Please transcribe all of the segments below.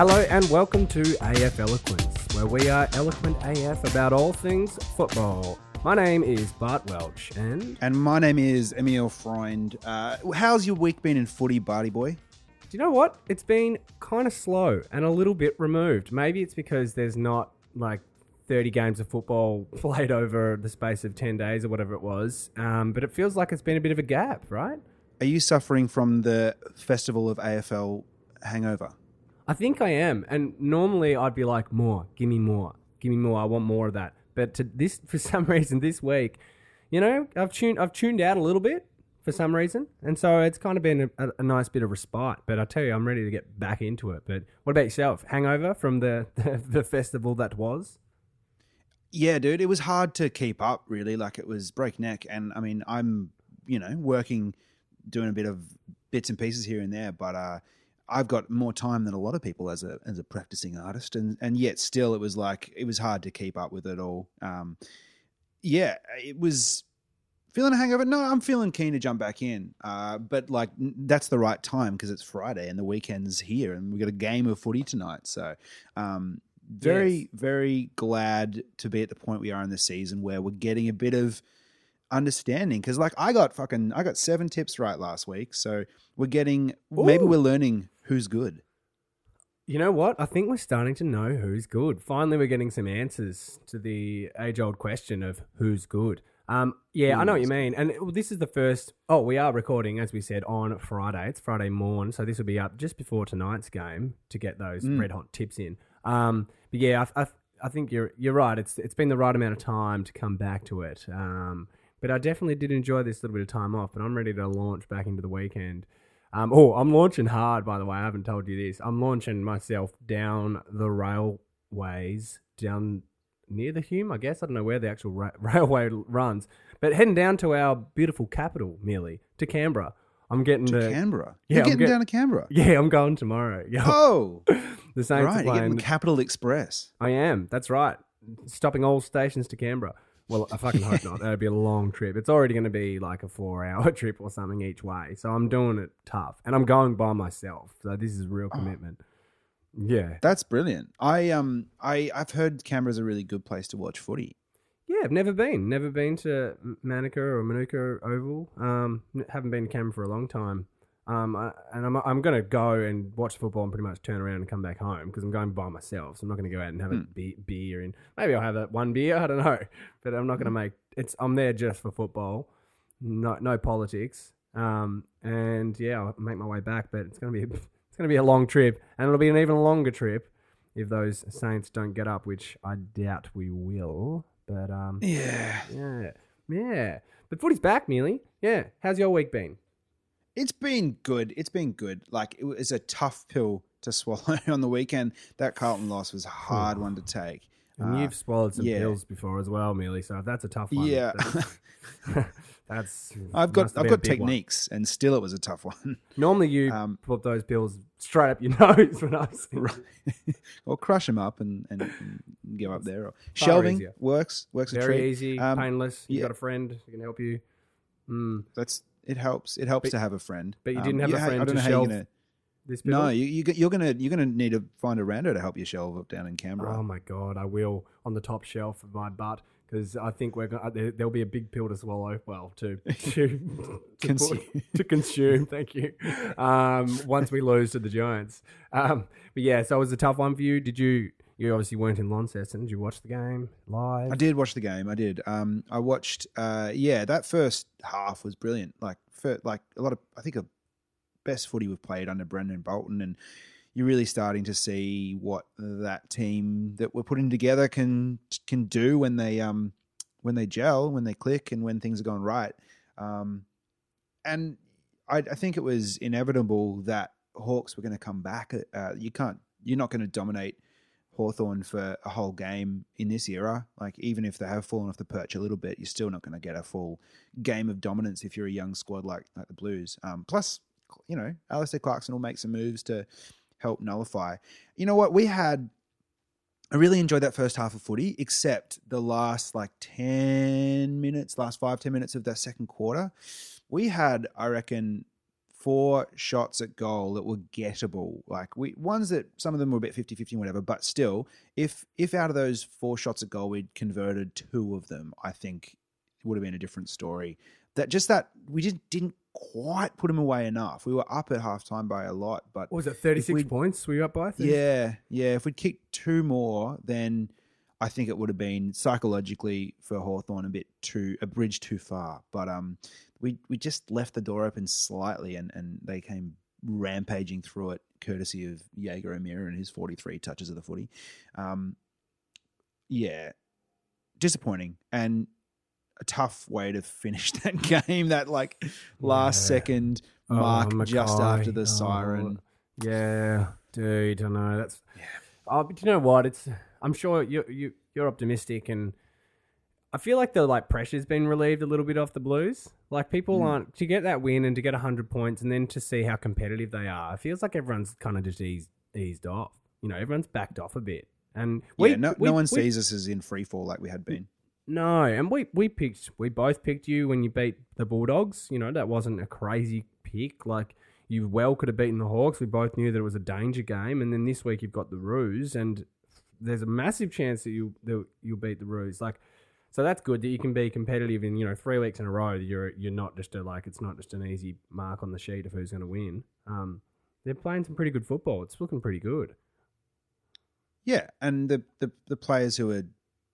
Hello and welcome to AF Eloquence, where we are eloquent AF about all things football. My name is Bart Welch, and And my name is Emil Freund. Uh, how's your week been in footy, Barty boy? do you know what? It's been kind of slow and a little bit removed. Maybe it's because there's not like 30 games of football played over the space of 10 days or whatever it was, um, but it feels like it's been a bit of a gap, right? Are you suffering from the festival of AFL hangover? I think I am, and normally I'd be like, more, give me more, give me more. I want more of that. But to this, for some reason, this week, you know, I've tuned, I've tuned out a little bit for some reason, and so it's kind of been a, a nice bit of respite. But I tell you, I'm ready to get back into it. But what about yourself? Hangover from the the, the festival that was? Yeah, dude, it was hard to keep up, really. Like it was breakneck. And I mean, I'm, you know, working, doing a bit of bits and pieces here and there, but uh, I've got more time than a lot of people as a as a practicing artist, and and yet still, it was like it was hard to keep up with it all. Um, yeah, it was feeling a hangover. No, I'm feeling keen to jump back in, uh, but like that's the right time because it's Friday and the weekend's here, and we got a game of footy tonight. So, um, very Yes. very glad to be at the point we are in the season where we're getting a bit of understanding because like i got fucking i got seven tips right last week so we're getting maybe we're learning who's good You know what? I think we're starting to know who's good. Finally, we're getting some answers to the age-old question of who's good. Um, yeah, I know what you mean. And this is the first. Oh, we are recording, as we said, on Friday. It's Friday morn, so this will be up just before tonight's game to get those red hot tips in. Um, but yeah, I, I, I think you're you're right. It's it's been the right amount of time to come back to it. Um, but I definitely did enjoy this little bit of time off. But I'm ready to launch back into the weekend. Um, oh, I'm launching hard, by the way. I haven't told you this. I'm launching myself down the railways, down near the Hume, I guess. I don't know where the actual ra- railway runs, but heading down to our beautiful capital, Mealy to Canberra. I'm getting to canberra Yeah, you're I'm getting get- down to canberra yeah. I'm going tomorrow. Yeah, oh the Saints right you're getting the capital express I am. That's right. Stopping all stations to Canberra. Well, I fucking hope not. That'd be a long trip. It's already going to be like a four-hour trip or something each way. So I'm doing it tough, and I'm going by myself. So this is real commitment. Yeah, that's brilliant i um i i've heard canberra's a really good place to watch footy yeah. I've never been. Never been to Manuka or Manuka Oval. Um, haven't been to Canberra for a long time. Um, I, and I'm I'm gonna go and watch football and pretty much turn around and come back home because I'm going by myself. So I'm not gonna go out and have a be- beer and maybe I'll have that one beer. I don't know, but I'm not gonna make it's. I'm there just for football. No no politics. Um, and yeah, I'll make my way back, but it's gonna be it's gonna be a long trip, and it'll be an even longer trip if those Saints don't get up, which I doubt we will. But um, yeah yeah, yeah. But footy's back, Mealy. Yeah. How's your week been? It's been good. It's been good. Like it was a tough pill to swallow on the weekend. That Carlton loss was a hard one to take. And Uh, you've swallowed some yeah. pills before as well, Mealy. So that's a tough one. yeah, That's, that's I've got I've got big one. techniques, and still it was a tough one. Normally you Um, put those pills straight up your nose when I was or crush them up and, and, and go up there. Or shelving easier. works works a very treat. easy, Um, painless. You yeah. got a friend who can help you. Mm. That's it helps. It helps But- to have a friend. but you Um, didn't have a friend I don't to know how you're gonna. No, you, you you're gonna you're gonna need to find a rando to help you shelve up down in Canberra. Oh my god, I will on the top shelf of my butt because I think we're gonna, there, there'll be a big pill to swallow. Well, to to to, Consume. to consume. Thank you. Um, once we lose to the Giants, um, but yeah, so it was a tough one for you. Did you? You obviously weren't in Launceston. Did you watch the game live? I did watch the game. I did. Um, I watched. Uh, yeah, that first half was brilliant. Like, for, like a lot of. I think a best footy we've played under Brendon Bolton, and you're really starting to see what that team that we're putting together can can do when they um when they gel, when they click, and when things are going right. Um, and I, I think it was inevitable that Hawks were going to come back. Uh, you can't. You're not going to dominate Hawthorn for a whole game in this era. Like even if they have fallen off the perch a little bit, you're still not going to get a full game of dominance if you're a young squad like like the Blues. Um, plus, you know, Alastair Clarkson will make some moves to help nullify. You know what? We had. I really enjoyed that first half of footy, except the last like ten minutes, last five ten minutes of that second quarter. We had, I reckon, four shots at goal that were gettable. Like we ones that some of them were a bit 50-50 whatever, but still, if if out of those four shots at goal we'd converted two of them, I think it would have been a different story. That just that we just didn't quite put them away enough. We were up at halftime by a lot, but What was it 36 we- points? Were you up by? 30? yeah, yeah. If we'd kicked two more, then I think it would have been psychologically for Hawthorn a bit too a bridge too far. But um, we we just left the door open slightly, and and they came rampaging through it, courtesy of Jaeger O'Meara and his forty three touches of the footy. Um, yeah, disappointing and a tough way to finish that game. That like last Yeah. second Oh, mark just after the Oh, siren. Yeah, dude, I know that's. Yeah. Oh, but you know what? It's. I'm sure you you you're optimistic, and I feel like the like pressure's been relieved a little bit off the Blues. Like people Mm. aren't to get that win and to get hundred points, and then to see how competitive they are. It feels like everyone's kind of just eased eased off. You know, everyone's backed off a bit, and we yeah, no, we- no one we- sees us as in free fall like we had been. No, and we we picked we both picked you when you beat the Bulldogs. You know that wasn't a crazy pick. Like you well could have beaten the Hawks. We both knew that it was a danger game. And then this week you've got the Roos, and there's a massive chance that you that you'll beat the Roos. Like so that's good that you can be competitive in you know three weeks in a row. You're you're not just a like it's not just an easy mark on the sheet of who's going to win. Um, they're playing some pretty good football. It's looking pretty good. Yeah, and the, the the players who are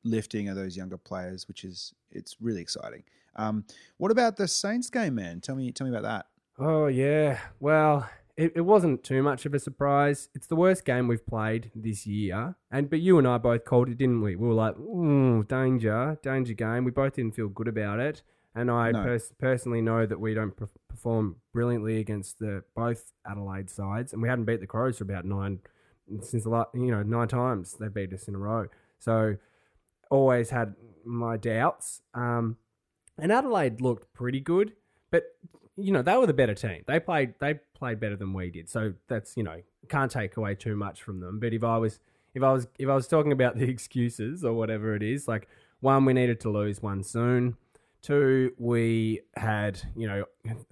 lifting are those younger players, which is it's really exciting. Um, what about the Saints game, man? Tell me tell me about that. Oh yeah. Well, it, it wasn't too much of a surprise. It's the worst game we've played this year, and but you and I both called it, didn't we? We were like, "Ooh, danger, danger game." We both didn't feel good about it, and I No. pers- personally know that we don't per- perform brilliantly against the both Adelaide sides, and we hadn't beat the Crows for about nine since the last, you know nine times they beat us in a row. So always had my doubts. Um, and Adelaide looked pretty good, but you know they were the better team. They played they played better than we did. So that's you know can't take away too much from them. But if I was if I was if I was talking about the excuses or whatever it is, like one we needed to lose one soon. Two, we had you know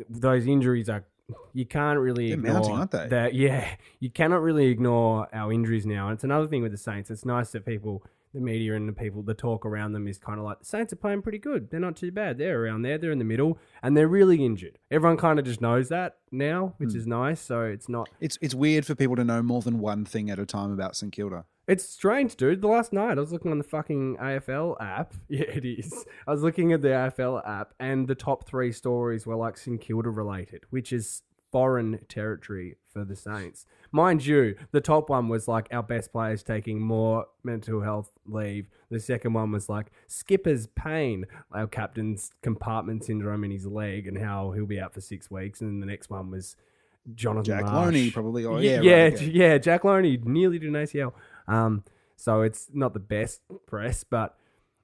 those injuries are you can't really They're ignore mounting, aren't they? that. Yeah, you cannot really ignore our injuries now. And it's another thing with the Saints. It's nice that people, the media and the people, the talk around them is kind of like the Saints are playing pretty good. They're not too bad. They're around there. They're in the middle, and they're really injured. Everyone kind of just knows that now, which Hmm. is nice. So it's not. It's it's weird for people to know more than one thing at a time about St Kilda. It's strange, dude. The last night I was looking on the fucking AFL app. Yeah, it is. I was looking at the AFL app, and the top three stories were like St Kilda related, which is foreign territory for the Saints. Mind you, the top one was like our best players taking more mental health leave. The second one was like skipper's pain, our captain's compartment syndrome in his leg, and how he'll be out for six weeks. And then the next one was Jonathan Jack Marsh. Lonie probably. Oh yeah, yeah, yeah, right, okay. yeah. Jack Lonie nearly did an ACL. Um, so it's not the best press, but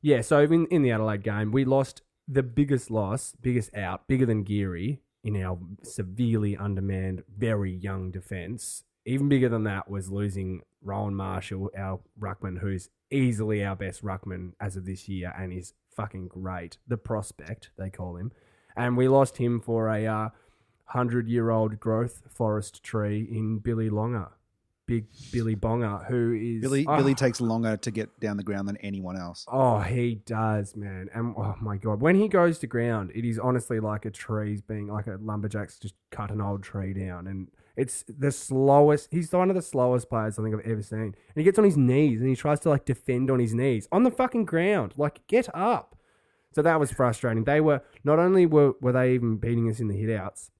yeah. So in in the Adelaide game, we lost the biggest loss, biggest out, bigger than Geary in our severely undermanned, very young defence. Even bigger than that was losing Rowan Marshall, our ruckman, who's easily our best ruckman as of this year, and is fucking great. The prospect they call him, and we lost him for a. Uh, hundred year old growth forest tree in Billy Longer, big Billy Bonger, who is Billy oh, Billy takes longer to get down the ground than anyone else. Oh, he does, man. And oh my god, when he goes to ground, it is honestly like a tree's being like a lumberjack's just cut an old tree down, and it's the slowest. He's one of the slowest players I think I've ever seen. And he gets on his knees and he tries to like defend on his knees on the fucking ground. Like, get up. So that was frustrating. They were not only were were they even beating us in the hitouts,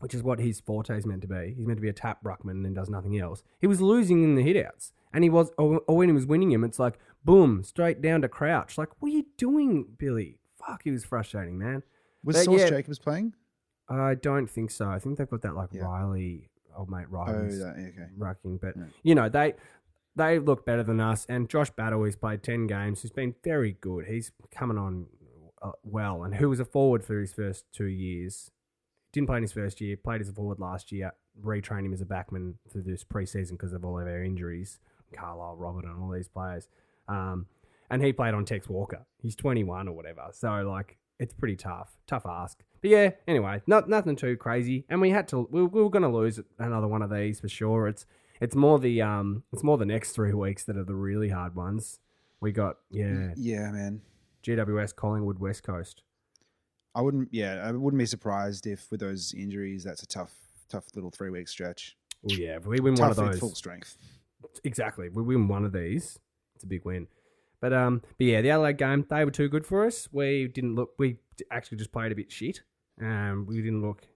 which is what his forte is meant to be. He's meant to be a tap ruckman and does nothing else. He was losing in the hitouts, and he was, or, or when he was winning him, it's like boom, straight down to crouch. Like, what are you doing, Billy? Fuck, he was frustrating, man. Was But Sauce yeah- Jacobs playing? I don't think so. I think they've got that like Yeah. Riley, old mate Oh, that, yeah, okay. rucking, but Yeah. you know they they look better than us. And Josh Battle, he's played ten games. He's been very good. He's coming on uh, well, and who was a forward for his first two years. Didn't play in his first year. Played as a forward last year. Retrained him as a backman through this preseason because of all of our injuries. Carlisle, Roberton, and all these players. Um, and he played on Tex Walker. He's 21 or whatever. So like it's pretty tough. Tough ask. But yeah, anyway, not nothing too crazy. And we had to. We, we were going to lose another one of these for sure. It's it's more the um it's more the next three weeks that are the really hard ones. We got yeah Yeah, man. GWS, Collingwood, West Coast. I wouldn't. Yeah, I wouldn't be surprised if with those injuries, that's a tough, tough little three week stretch. Oh yeah, if we win one of those. full strength. Exactly. We win one of these. It's a big win. But um, but yeah, the Adelaide game they were too good for us. We didn't look. We actually just played a bit shit. Um, we didn't look.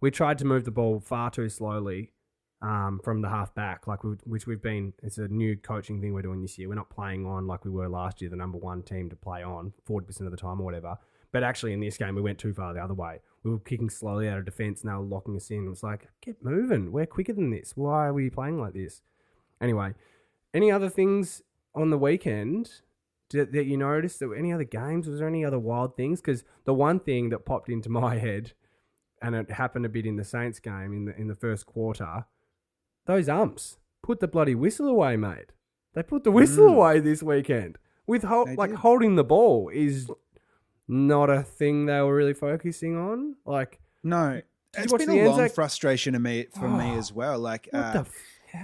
We tried to move the ball far too slowly. Um, from the half back, like we, which we've been. It's a new coaching thing we're doing this year. We're not playing on like we were last year, the number one team to play on forty percent of the time or whatever. But actually, in this game, we went too far the other way. We were kicking slowly out of defence, and they were locking us in. It was like, get moving. We're quicker than this. Why are we playing like this? Anyway, any other things on the weekend that, that you noticed? There were any other games? Was there any other wild things? Because the one thing that popped into my head, and it happened a bit in the Saints game in the in the first quarter, those umps put the bloody whistle away, mate. They put the whistle Mm. away this weekend. With They like did. holding the ball is not a thing they were really focusing on. Like No, it's been a long frustration to me for me Oh, as well. Like, what uh, the?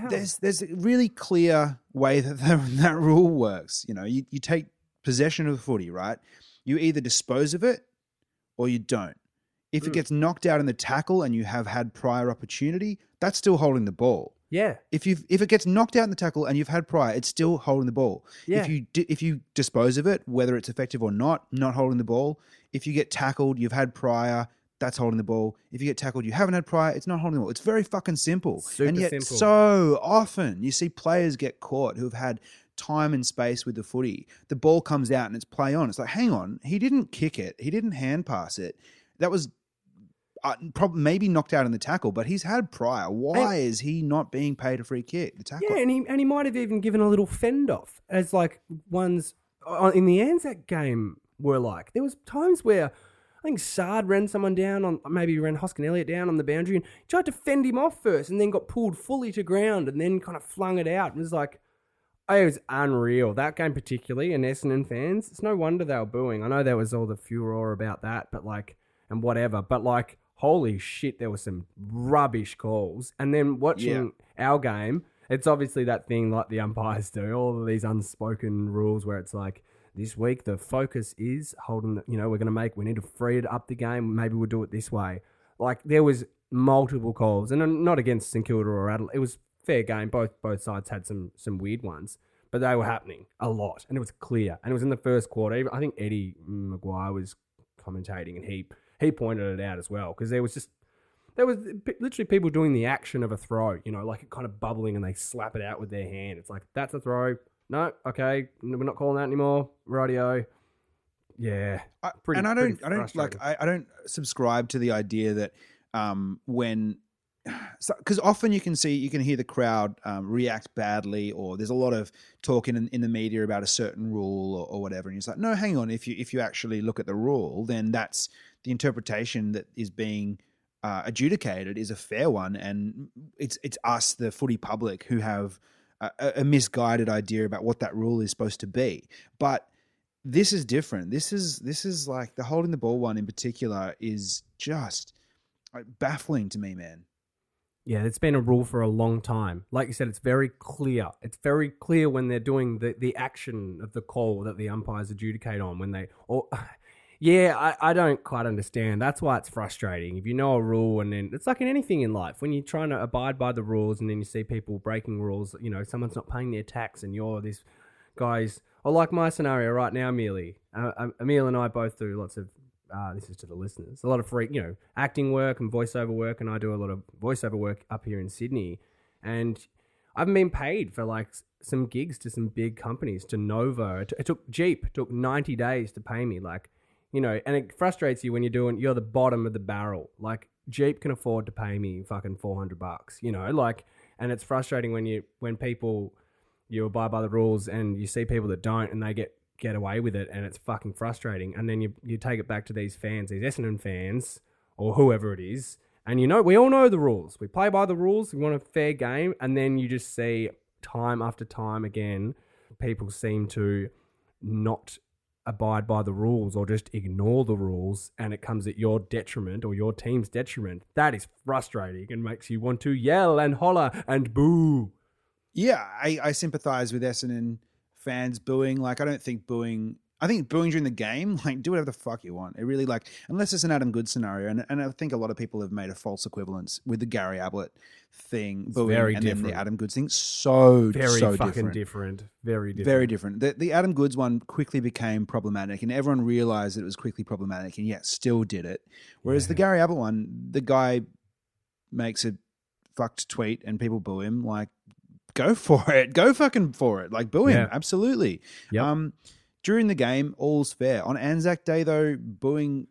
There's there's a really clear way that the, that rule works. You know, you, you take possession of the footy, right? You either dispose of it or you don't. If it Mm. gets knocked out in the tackle and you have had prior opportunity, that's still holding the ball. yeah, If you if it gets knocked out in the tackle and you've had prior, it's still holding the ball. yeah. If you if you dispose of it, whether it's effective or not, not holding the ball. If you get tackled, you've had prior, that's holding the ball. If you get tackled, you haven't had prior, it's not holding the ball. It's very fucking simple. Super and yet, simple. so often you see players get caught who have had time and space with the footy. The ball comes out and it's play on. It's like, hang on, he didn't kick it, he didn't hand pass it. That was. Uh, prob- maybe knocked out in the tackle, but he's had prior. Why is he not being paid a free kick? The tackle. Yeah, and he and he might have even given a little fend off as like ones uh, in the Anzac game were like. There was times where I think Saad ran someone down on maybe ran Hoskin Elliott down on the boundary and tried to fend him off first, and then got pulled fully to ground and then kind of flung it out. And it was like. oh, It was unreal. That game particularly, and Essendon fans, it's no wonder they were booing. I know there was all the furor about that, but like, and whatever. But like, holy shit, there were some rubbish calls. And then watching our game, it's obviously that thing like the umpires do, all of these unspoken rules where it's like, this week the focus is holding, the, you know, we're going to make, we need to free it up the game. Maybe we'll do it this way. Like, there was multiple calls, and not against St Kilda or Adelaide. It was fair game. Both both sides had some some weird ones, but they were happening a lot, and it was clear. And it was in the first quarter. I think Eddie McGuire was commentating, and he he pointed it out as well because there was just there was literally people doing the action of a throw. You know, like it kind of bubbling, and they slap it out with their hand. It's like that's a throw. No, okay, we're not calling that anymore. Radio. Yeah, I, Pretty- and I don't, I don't like. I, I don't subscribe to the idea that um, when, because often you can see, you can hear the crowd um, react badly, or there's a lot of talk in in the media about a certain rule or, or whatever, and it's like, no, hang on, if you if you actually look at the rule, then that's the interpretation that is being uh, adjudicated is a fair one, and it's it's us, the footy public, who have a, a misguided idea about what that rule is supposed to be, but this is different. This is this is like the holding the ball one in particular is just baffling to me, man. Yeah, it's been a rule for a long time. Like you said, it's very clear. It's very clear when they're doing the, the action of the call that the umpires adjudicate on when they or yeah, I, I don't quite understand. That's why it's frustrating. If you know a rule and then it's like in anything in life, when you're trying to abide by the rules and then you see people breaking rules, you know, someone's not paying their tax and you're this guy's or like my scenario right now, Amelie. Uh, um, Emil and I both do lots of uh, this is to the listeners. A lot of free, you know, acting work and voiceover work, and I do a lot of voiceover work up here in Sydney. And I haven't been paid for like some gigs to some big companies, to Nova. It, took Jeep took ninety days to pay me. Like, you know, and it frustrates you when you're doing you're the bottom of the barrel. Like Jeep can afford to pay me fucking four hundred bucks. You know, like, and it's frustrating when you when people you abide by the rules and you see people that don't and they get get away with it and it's fucking frustrating and then you you take it back to these fans these Essendon fans or whoever it is and you know we all know the rules we play by the rules we want a fair game and then you just see time after time again people seem to not abide by the rules or just ignore the rules and it comes at your detriment or your team's detriment, that is frustrating and makes you want to yell and holler and boo. Yeah, I, I sympathize with Essendon fans booing. Like, I don't think booing. I think booing during the game, like, do whatever the fuck you want. It really, like, unless it's an Adam Goodes scenario, and, and I think a lot of people have made a false equivalence with the Gary Ablett thing, booing, very and then different. the Adam Goodes thing. So Very so fucking different. different. Very different. Very different. The, the Adam Goodes one quickly became problematic, and everyone realized that it was quickly problematic, and yet still did it. Whereas the Gary Ablett one, the guy makes a fucked tweet, and people boo him. Like, go for it, go fucking for it. Like, boo him, Yeah. absolutely. Yep. Um, during the game, all's fair. On Anzac Day, though, booing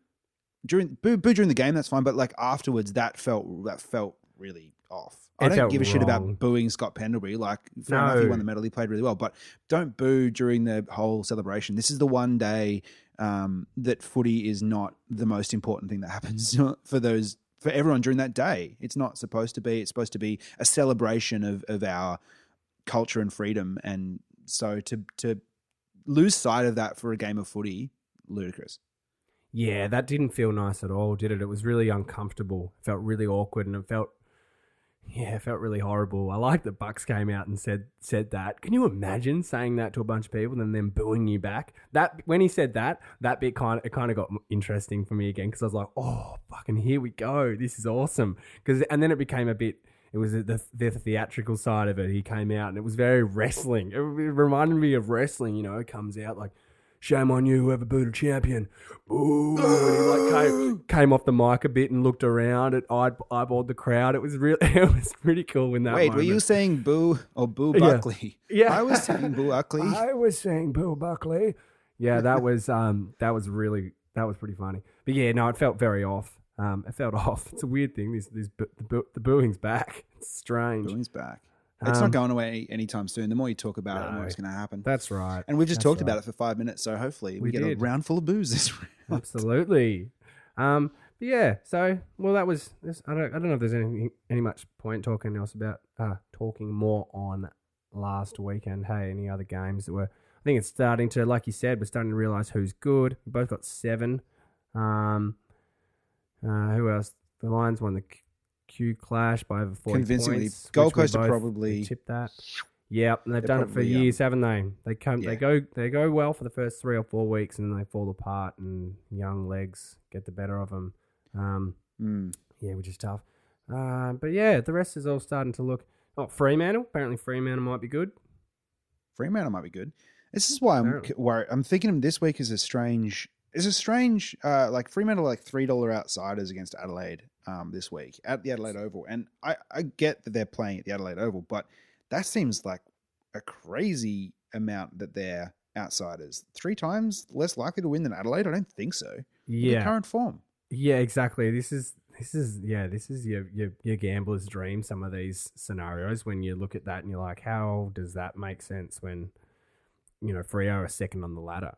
during boo, boo during the game, that's fine. But like afterwards, that felt that felt really off. I It don't give a shit about booing Scott Pendlebury. Like, fair enough, he won the medal, he played really well. But don't boo during the whole celebration. This is the one day um, that footy is not the most important thing that happens for those for everyone during that day. It's not supposed to be. It's supposed to be a celebration of of our culture and freedom. And so to to lose sight of that for a game of footy, ludicrous. Yeah, that didn't feel nice at all, did it? It was really uncomfortable. It felt really awkward and it felt yeah, it felt really horrible. I like that Bucks came out and said said that. Can you imagine saying that to a bunch of people and then booing you back? That when he said that, that bit kind of it kind of got interesting for me again because I was like, oh, fucking here we go. This is awesome. Because and then it became a bit. It was the, the theatrical side of it. He came out and it was very wrestling. It, it reminded me of wrestling. You know, it comes out like shame on you, whoever booed a champion. Ooh, and he like came, came off the mic a bit and looked around. It eye, eyeballed the crowd. It was really, it was pretty cool in that. Wait, moment. were you saying boo or boo Buckley? Yeah. I was saying boo Buckley. I was saying Bill Buckley. Yeah, that was um, that was really that was pretty funny. But yeah, no, it felt very off. Um, it felt off. It's a weird thing. This this bu- the, bu- the booing's back. It's strange. Booing's back. It's Um, not going away anytime soon. The more you talk about it, the more it's going to happen. That's right. and we've just That's talked right. about it for five minutes, so hopefully we, We get did. a round full of booze this round. Absolutely. Um, but yeah, so well, that was. This, I don't. I don't know if there's any any much point talking else about uh, talking more on last weekend. Hey, any other games that were? I think it's starting to, like you said, we're starting to realize who's good. We both got seven. Um, uh, who else? The Lions won the Q- Clash by over forty Convincingly. points. Gold which we Coast are both probably- tipped that. Yep, and they've They're done it for probably, um, years, haven't they? They come, yeah. they go, they go well for the first three or four weeks, and then they fall apart, and young legs get the better of them. Um, Mm. yeah, which is tough. Uh, but yeah, the rest is all starting to look. Oh, Fremantle. Apparently, Fremantle might be good. Fremantle might be good. This is why I'm Apparently. c- worried. I'm thinking this week is a strange. Is a strange. Uh, like Fremantle, are like three dollar outsiders against Adelaide. Um, this week at the Adelaide Oval, and I I get that they're playing at the Adelaide Oval, but that seems like a crazy amount that they're outsiders. Three times less likely to win than Adelaide. I don't think so. Yeah, current form. yeah, exactly. This is this is yeah, this is your your your gambler's dream. Some of these scenarios when you look at that and you're like, how does that make sense when you know Freo are second on the ladder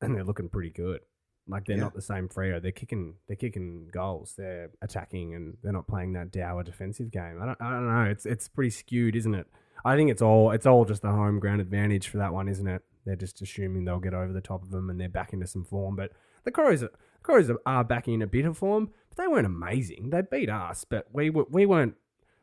and they're looking pretty good. Like they're Yeah. not the same Freo. They're kicking they're kicking goals. They're attacking and they're not playing that dour defensive game. I don't I don't know. It's it's pretty skewed, isn't it? I think it's all it's all just the home ground advantage for that one, isn't it? They're just assuming they'll get over the top of them and they're back into some form. But the Crows are, the Crows are, are back in a bit of form, but they weren't amazing. They beat us, but we were, we weren't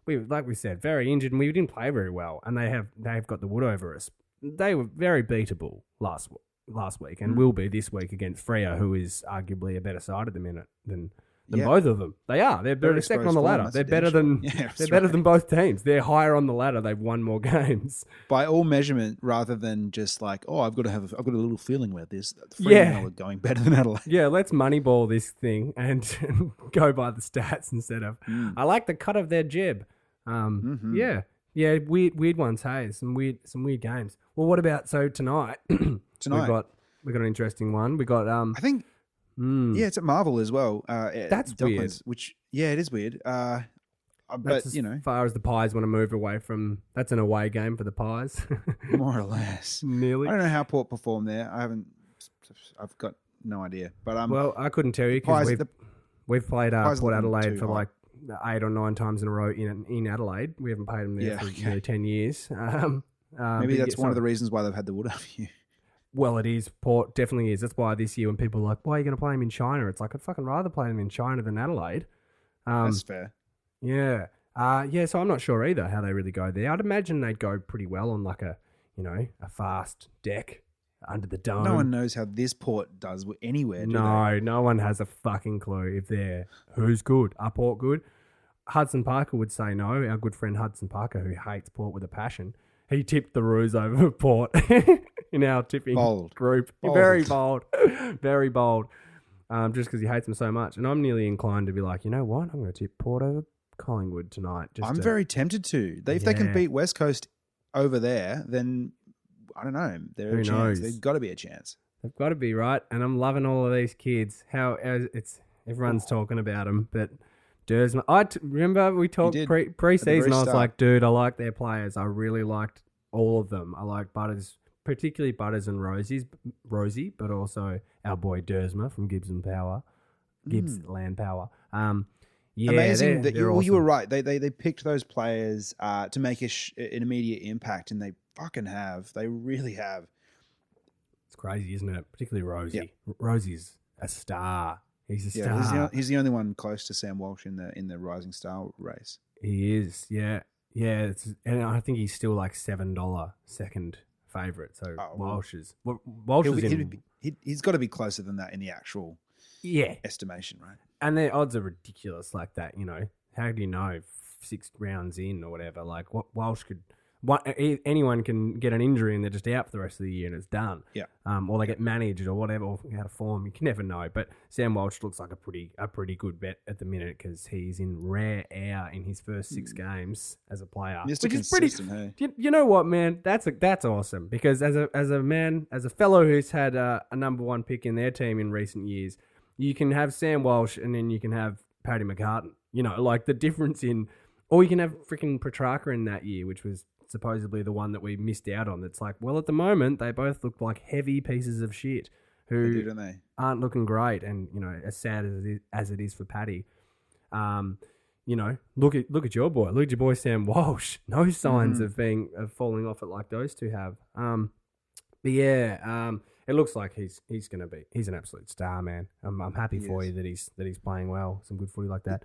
we like we said very injured and we didn't play very well. And they have they've got the wood over us. They were very beatable last last week and Mm. will be this week against Freo, who is arguably a better side at the minute than than Yeah. both of them. They are. They're, Better they're second on the ladder. They're better than. Yeah, they're that's better than both teams. They're higher on the ladder. They've won more games. by all measurement, rather than just like, oh, I've got to have, a, I've got a little feeling about this. Yeah. Are going better than Adelaide. Yeah, let's moneyball this thing and go by the stats instead of. Mm. I like the cut of their jib. Um, Mhm. Yeah, yeah, weird, weird ones. Hey, some weird, some weird games. Well, what about so tonight? Tonight. we got we got an interesting one. We got um, I think mm, Yeah, it's at Marvel as well. Uh, at That's Docklands, Which yeah, it is weird. Uh, that's but as you know, far as the Pies want to move away from. That's an away game for the Pies. more or less. Nearly. I don't know how Port performed there. I haven't. I've got no idea. But um, Well, I couldn't tell you because we've the, we've played uh, Port Adelaide for like eight or nine times in a row in in Adelaide. We haven't played them there Yeah, for okay. nearly ten years. Um, uh, maybe that's yeah, one of the reasons why they've had the wood over you. Well, it is. Port definitely is. That's why this year when people are like, why are you going to play him in China? It's like, I'd fucking rather play him in China than Adelaide. Um, That's fair. yeah. Uh, yeah, so I'm not sure either how they really go there. I'd imagine they'd go pretty well on like a, you know, a fast deck under the dome. No one knows how this port does anywhere. Do no, no one has a fucking clue if they're who's good. Are Port good? Hudson Parker would say no. Our good friend Hudson Parker, who hates Port with a passion, he tipped the Roos over Port in our tipping Bold. group. Bold. Very bold, very bold. Um, just because he hates them so much, and I'm nearly inclined to be like, you know what? I'm going to tip Port over Collingwood tonight. Just? I'm to- very tempted to. They, if they can beat West Coast over there, then I don't know. There's Who a chance. There's got to be a chance. They've got to be right, and I'm loving all of these kids. How as it's everyone's talking about them, but Duursma. I t- remember we talked did, pre preseason. I was start. like, dude, I like their players. I really liked all of them. I like Butters, particularly Butters and Rozee's Rozee, but also our boy Duursma from Gibson Power, Gippsland Power. Um, yeah. Amazing they're- that you, they're well, you were right. They, they they picked those players uh, to make a sh- an immediate impact, and they fucking have. They really have. It's crazy, isn't it? Particularly Rozee. Rozee's a star. He's a Yeah, star. he's the, he's the only one close to Sam Walsh in the in the Rising Star race. He is, yeah, yeah. It's, and I think he's still like seven dollar second favorite. So Oh. Walsh is Wa- Walsh is in, be, he, he's got to be closer than that in the actual yeah, estimation, right? and their odds are ridiculous like that. You know, how do you know six rounds in or whatever? Like what Walsh could. A- anyone can get an injury and they're just out for the rest of the year and it's done. Yeah. Um, or they get managed or whatever, or out of form. You can never know. But Sam Walsh looks like a pretty a pretty good bet at the minute because he's in rare air in his first six games as a player, Mr. which is pretty hey? you, you know what, man? That's a, that's awesome because as a as a man, as a fellow who's had a, a number one pick in their team in recent years, you can have Sam Walsh and then you can have Paddy McCartin. You know, like the difference in, or you can have freaking Petracca in that year, which was supposedly the one that we missed out on. That's like, well, at the moment they both look like heavy pieces of shit who do, don't they? aren't looking great, and you know, as sad as it is, as it is for Paddy, um, you know, look at look at your boy, look at your boy Sam Walsh. No signs Mhm. of being of falling off it like those two have. Um, but yeah, um, it looks like he's he's gonna be he's an absolute star, man. I'm, I'm happy He for is. you that he's that he's playing well, some good footy like that.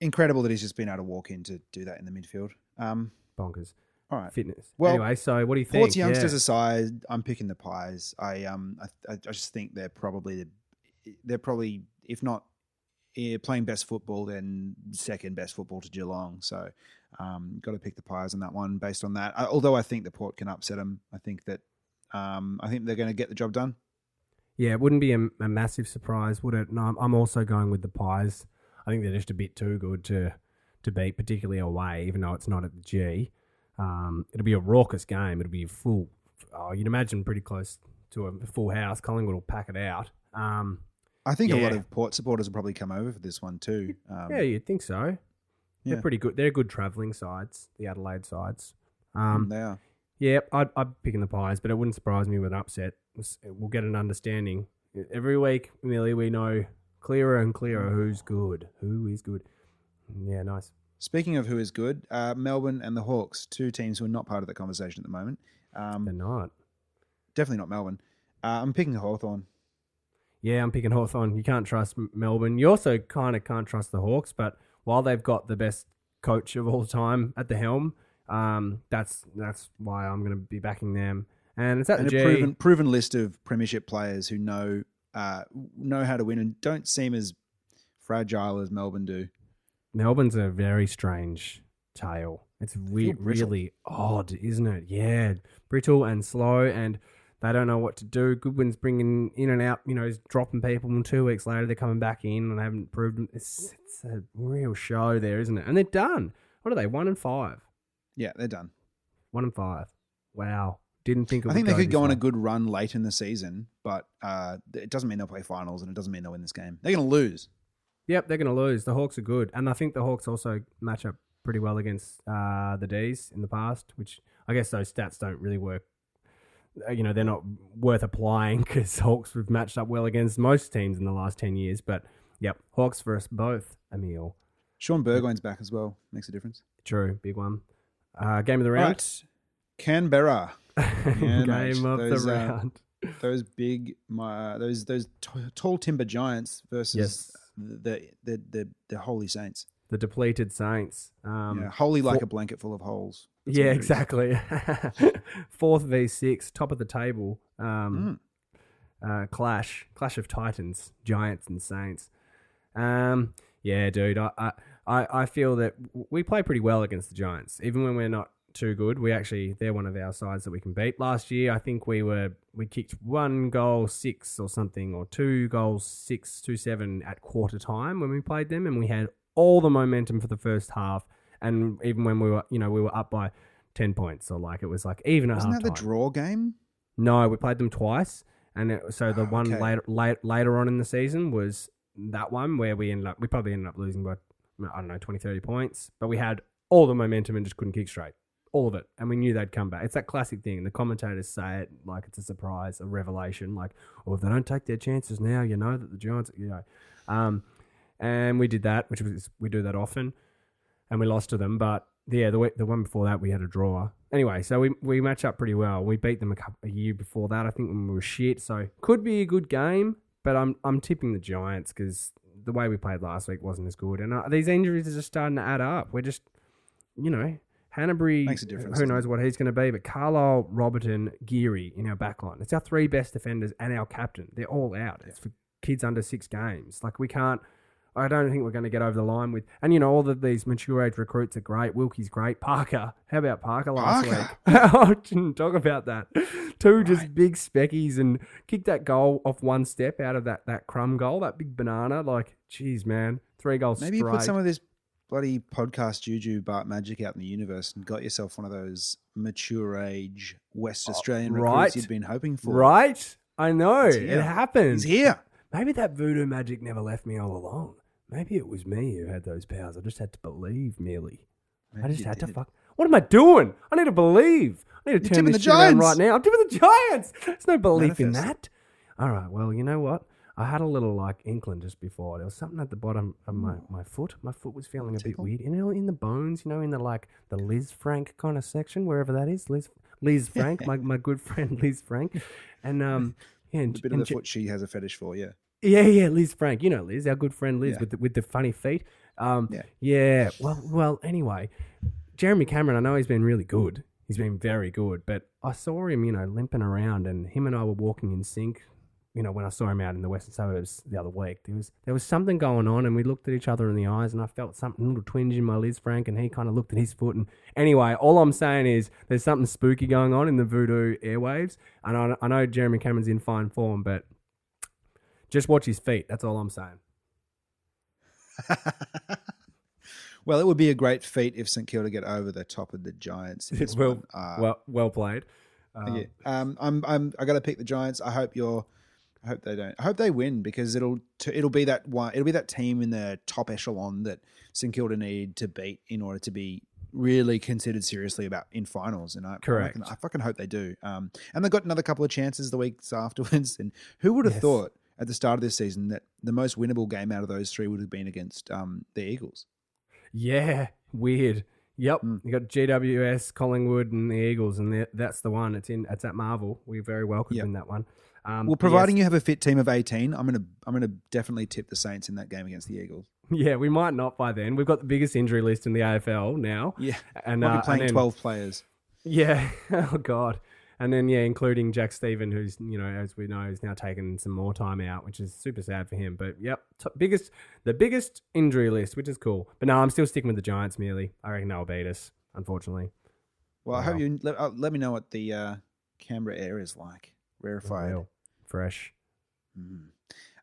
Incredible that he's just been able to walk in to do that in the midfield. Um, Bonkers all right. fitness. Well, anyway, so what do you think? Port's youngsters Yeah. aside, I'm picking the Pies. I um I, I just think they're probably the they're probably if not eh, playing best football, then second best football to Geelong. So um, got to pick the Pies on that one based on that. I, although I think the Port can upset them. I think that um, I think they're going to get the job done. Yeah, it wouldn't be a, a massive surprise, would it? No, I'm, I'm also going with the Pies. I think they're just a bit too good to to beat, particularly away, even though it's not at the G. Um, it'll be a raucous game. It'll be a full. Oh, you'd imagine pretty close to a full house. Collingwood will pack it out. Um, I think a lot of Port supporters will probably come over for this one too. Um, yeah, you'd think so. They're Yeah. pretty good. They're good travelling sides, the Adelaide sides. Um, they are. Yeah, I'd, I'd be picking the Pies, but it wouldn't surprise me with an upset. We'll get an understanding. Every week, Millie, we know clearer and clearer who's good. Who is good. Yeah, nice. Speaking of who is good, uh, Melbourne and the Hawks, two teams who are not part of the conversation at the moment. Um, They're not. definitely not Melbourne. Uh, I'm picking Hawthorn. Yeah, I'm picking Hawthorn. You can't trust Melbourne. You also kind of can't trust the Hawks, but while they've got the best coach of all time at the helm, um, that's that's why I'm going to be backing them. And it's at and a proven proven list of premiership players who know uh, know how to win and don't seem as fragile as Melbourne do. Melbourne's a very strange tale. It's re- really odd, isn't it? Yeah, brittle and slow, and they don't know what to do. Goodwin's bringing in and out, you know, he's dropping people, and two weeks later they're coming back in and they haven't proved them. It's, it's a real show there, isn't it? And they're done. What are they? One and five. Yeah, they're done. One and five. Wow. Didn't think it I think they could go on a good run late in the season, but uh, it doesn't mean they'll play finals, and it doesn't mean they'll win this game. They're going to lose. Yep, they're going to lose. The Hawks are good, and I think the Hawks also match up pretty well against uh, the D's in the past, which I guess those stats don't really work. Uh, You know, they're not worth applying because Hawks have matched up well against most teams in the last ten years. But yep, Hawks for us both. Emil, Shaun Burgoyne's back as well. Makes a difference. true, big one. Uh, game of the round. Right. Canberra. Yeah, game of Those, the uh, round. those big, my those those t- tall timber giants versus Yes. The, the the the holy saints. The depleted Saints. Um, yeah, holy like for- a blanket full of holes. That's Yeah, what it is. exactly. Fourth v six, top of the table. Um, Mm. uh, clash, clash of titans, giants and saints. Um, yeah, dude, I, I I feel that we play pretty well against the giants, even when we're not too good. We actually they're one of our sides that we can beat. Last year, I think we were we kicked one goal six or something, or two goals six two seven at quarter time when we played them, and we had all the momentum for the first half. And even when we were, you know, we were up by ten points, or like it was like even Wasn't that the draw game? No, we played them twice, and it, so the Oh, one okay. later, later later on in the season was that one where we ended up we probably ended up losing by I don't know 20, 30 points, but we had all the momentum and just couldn't kick straight, all of it, and we knew they'd come back. It's that classic thing. The commentators say it like it's a surprise, a revelation, like, "Oh, if they don't take their chances now, you know that the Giants, you know." Um, and we did that, which was we do that often, and we lost to them. But yeah, the the one before that we had a draw. Anyway, so we we match up pretty well. We beat them a, couple, a year before that, I think, when we were shit. So could be a good game, but I'm I'm tipping the Giants because the way we played last week wasn't as good, and uh, these injuries are just starting to add up. We're just, you know. Hannebery, Makes a difference, who knows what he's going to be, but Carlisle, Roberton, Geary in our backline. It's our three best defenders and our captain. They're all out. It's for kids under six games. Like, we can't, I don't think we're going to get over the line with. And you know, all of these mature age recruits are great. Wilkie's great. Parker, how about Parker last Parker? week? I didn't talk about that. Two just big speckies and kicked that goal off one step out of that that crumb goal, that big banana. Like, geez, man, three goals. Maybe you straight. put some of this bloody podcast juju Bart magic out in the universe and got yourself one of those mature age West oh, Australian recruits right. you'd been hoping for. right. I know it happens. He's here. Maybe that voodoo magic never left me all along. Maybe it was me who had those powers. I just had to believe Mealy. I just had to fuck. What am I doing? I need to believe. I need to You're turn this the shit around Giants. right now. I'm tipping the Giants. There's no belief in that. All right. Well, you know what? I had a little like inkling just before. There was something at the bottom of my, my foot. My foot was feeling a bit Tickle? weird. You know, in the bones. You know, in the like the Liz Frank kind of section, wherever that is. Liz Liz Frank, my my good friend Liz Frank, and um. Yeah, and, The bit of and the Je- foot she has a fetish for, yeah. yeah, yeah, Liz Frank. You know Liz, our good friend Liz Yeah. with the, with the funny feet. Um, Yeah. yeah. Well, well. Anyway, Jeremy Cameron. I know he's been really good. He's been very good, but I saw him, you know, limping around, and him and I were walking in sync. You know, when I saw him out in the western suburbs the other week, there was there was something going on, and we looked at each other in the eyes, and I felt something, a little twinge in my Liz Frank, and he kind of looked at his foot. And anyway, all I'm saying is there's something spooky going on in the voodoo airwaves, and I, I know Jeremy Cameron's in fine form, but just watch his feet. That's all I'm saying. Well, it would be a great feat if St Kilda get over the top of the Giants. in this well. Uh, well, well played. Um, yeah. um, I'm, I'm, I got to pick the Giants. I hope you're. I hope they don't. I hope they win because it'll, t- it'll be that one. It'll be that team in the top echelon that St Kilda need to beat in order to be really considered seriously about in finals. And I, I Correct. reckon- I, fucking hope they do. Um, and they got another couple of chances the weeks afterwards. And who would have Yes. thought at the start of this season that the most winnable game out of those three would have been against um, the Eagles? Yeah, weird. Yep, Mm. you got GWS, Collingwood, and the Eagles, and that's the one. It's in. It's at Marvel. We're very welcome Yep. in that one. Um, Well, yes. providing you have a fit team of eighteen, I'm gonna I'm gonna definitely tip the Saints in that game against the Eagles. yeah, we might not by then. We've got the biggest injury list in the AFL now. Yeah, and uh, be playing then- twelve players. Yeah. Oh God. And then yeah, including Jack Steven, who's you know as we know is now taking some more time out, which is super sad for him. But yep, t- biggest the biggest injury list, which is cool. But no, I'm still sticking with the Giants. Mealy, I reckon they'll beat us. Unfortunately, Well, I hope you let, uh, let me know what the uh, Canberra air is like. Rarefied. Real. Fresh. Mm.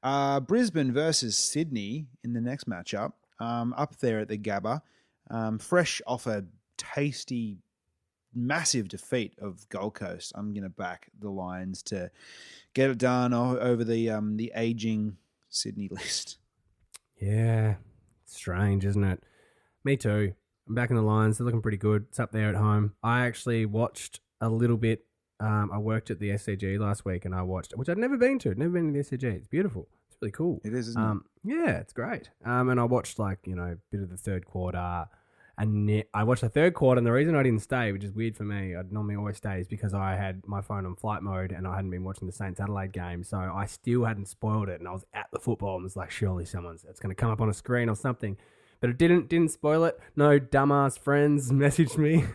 Uh, Brisbane versus Sydney in the next matchup. Um, up there at the Gabba, um, fresh off a tasty, massive defeat of Gold Coast. I'm going to back the Lions to get it done o- over the um, the aging Sydney list. Yeah, strange, isn't it? Me too. I'm back in the lines. They're looking pretty good. It's up there at home. I actually watched a little bit. Um, I worked at the SCG last week, and I watched, which I'd never been to. Never been to the SCG. It's beautiful. It's really cool. It is, isn't it? Um, yeah, it's great. Um, and I watched like you know a bit of the third quarter, And ne- I watched the third quarter, and the reason I didn't stay, which is weird for me, I'd normally always stay, is because I had my phone on flight mode and I hadn't been watching the Saints Adelaide game. So I still hadn't spoiled it, and I was at the football and was like, surely someone's it's going to come up on a screen or something. But it didn't. Didn't spoil it. No dumbass friends messaged me,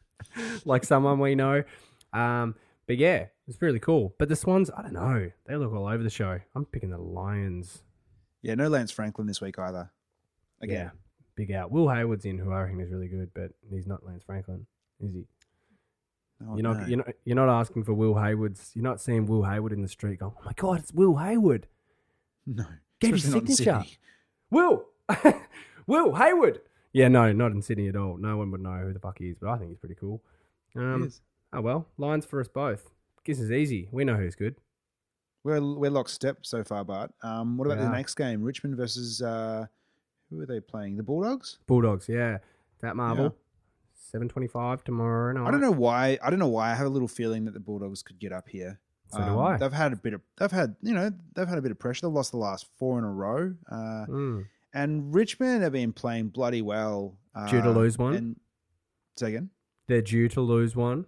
like someone we know. Um, but yeah, it's really cool. But the Swans, I don't know. They look all over the show. I'm picking the Lions. Yeah, no Lance Franklin this week either. Again. Yeah, big out. Will Hayward's in, who I reckon is really good, but he's not Lance Franklin, is he? Oh, you're not. no. You're not. You're not asking for Will Hayward's. You're not seeing Will Hayward in the street. Going, oh my god, it's Will Hayward. No. Get his Especially not in signature. Will, Will Hayward. Yeah, no, not in Sydney at all. No one would know who the fuck he is, but I think he's pretty cool. Um, He is. Oh well, Lions for us both. Guess is easy. We know who's good. We're we're lockstep so far, Bart. Um, what about Yeah. the next game? Richmond versus uh, who are they playing? The Bulldogs. Bulldogs, yeah. That Marvel. Yeah. Seven twenty-five tomorrow night. I don't know why. I don't know why. I have a little feeling that the Bulldogs could get up here. Um, So do I. They've had a bit of. They've had you know they've had a bit of pressure. They've lost the last four in a row. Uh, Mm. and Richmond have been playing bloody well. Uh, Due to lose one? And, say again. They're due to lose one.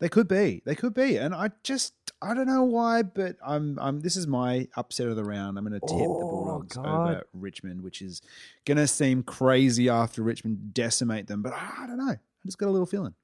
They could be. They could be. And I just I don't know why, but I'm I'm this is my upset of the round. I'm gonna tip the Oh, Bulldogs God. over Richmond, which is gonna seem crazy after Richmond decimate them, but I don't know. I just got a little feeling.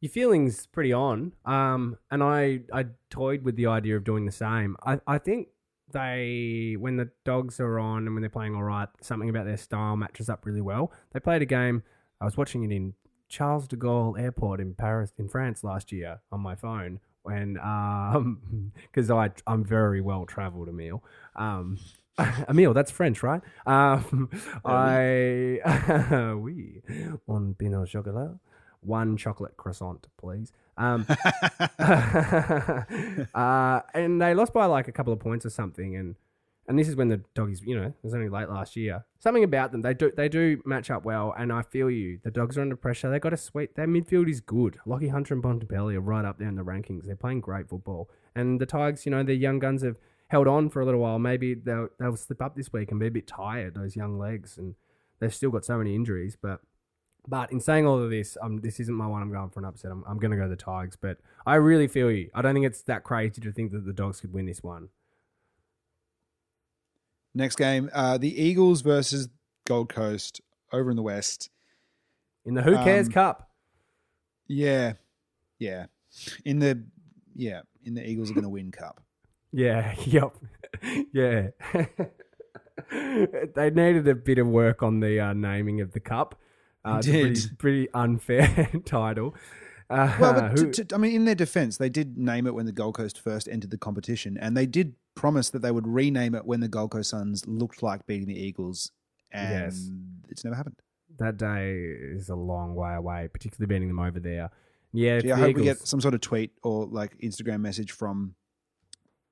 Your feelings pretty on. Um, and I I toyed with the idea of doing the same. I I think they when the dogs are on and when they're playing all right, something about their style matches up really well. They played a game. I was watching it in Charles de Gaulle Airport in Paris in France last year on my phone when um because I I'm very well traveled, Emil. Um, Emil, that's French, right? Um, I oui, un pain chocolat, one chocolate croissant, please. Um, uh, and they lost by like a couple of points or something, and and this is when the doggies, you know, it was only late last year. Something about them, they do they do match up well, and I feel you. The dogs are under pressure. They got a sweet. Their midfield is good. Lachie Hunter and Bontempelli are right up there in the rankings. They're playing great football, and the Tigers, you know, their young guns have held on for a little while. Maybe they'll they'll slip up this week and be a bit tired. Those young legs, and they've still got so many injuries, but. But in saying all of this, um, this isn't my one. I'm going for an upset. I'm, I'm going to go the Tigers, but I really feel you. I don't think it's that crazy to think that the Dogs could win this one. Next game, uh, the Eagles versus Gold Coast over in the West. In the Who Cares Um, Cup, Yeah, yeah. In the yeah, in the Eagles are going to win cup. yeah, yep, yeah. they needed a bit of work on the uh, naming of the cup. Uh, Did. pretty, pretty unfair title. Uh, Well, but who- to, to, I mean, in their defense, they did name it when the Gold Coast first entered the competition, and they did promise that they would rename it when the Gold Coast Suns looked like beating the Eagles, and Yes. it's never happened. that day is a long way away, particularly beating them over there. Yeah, Gee, I hope we get some sort of tweet or like Instagram message from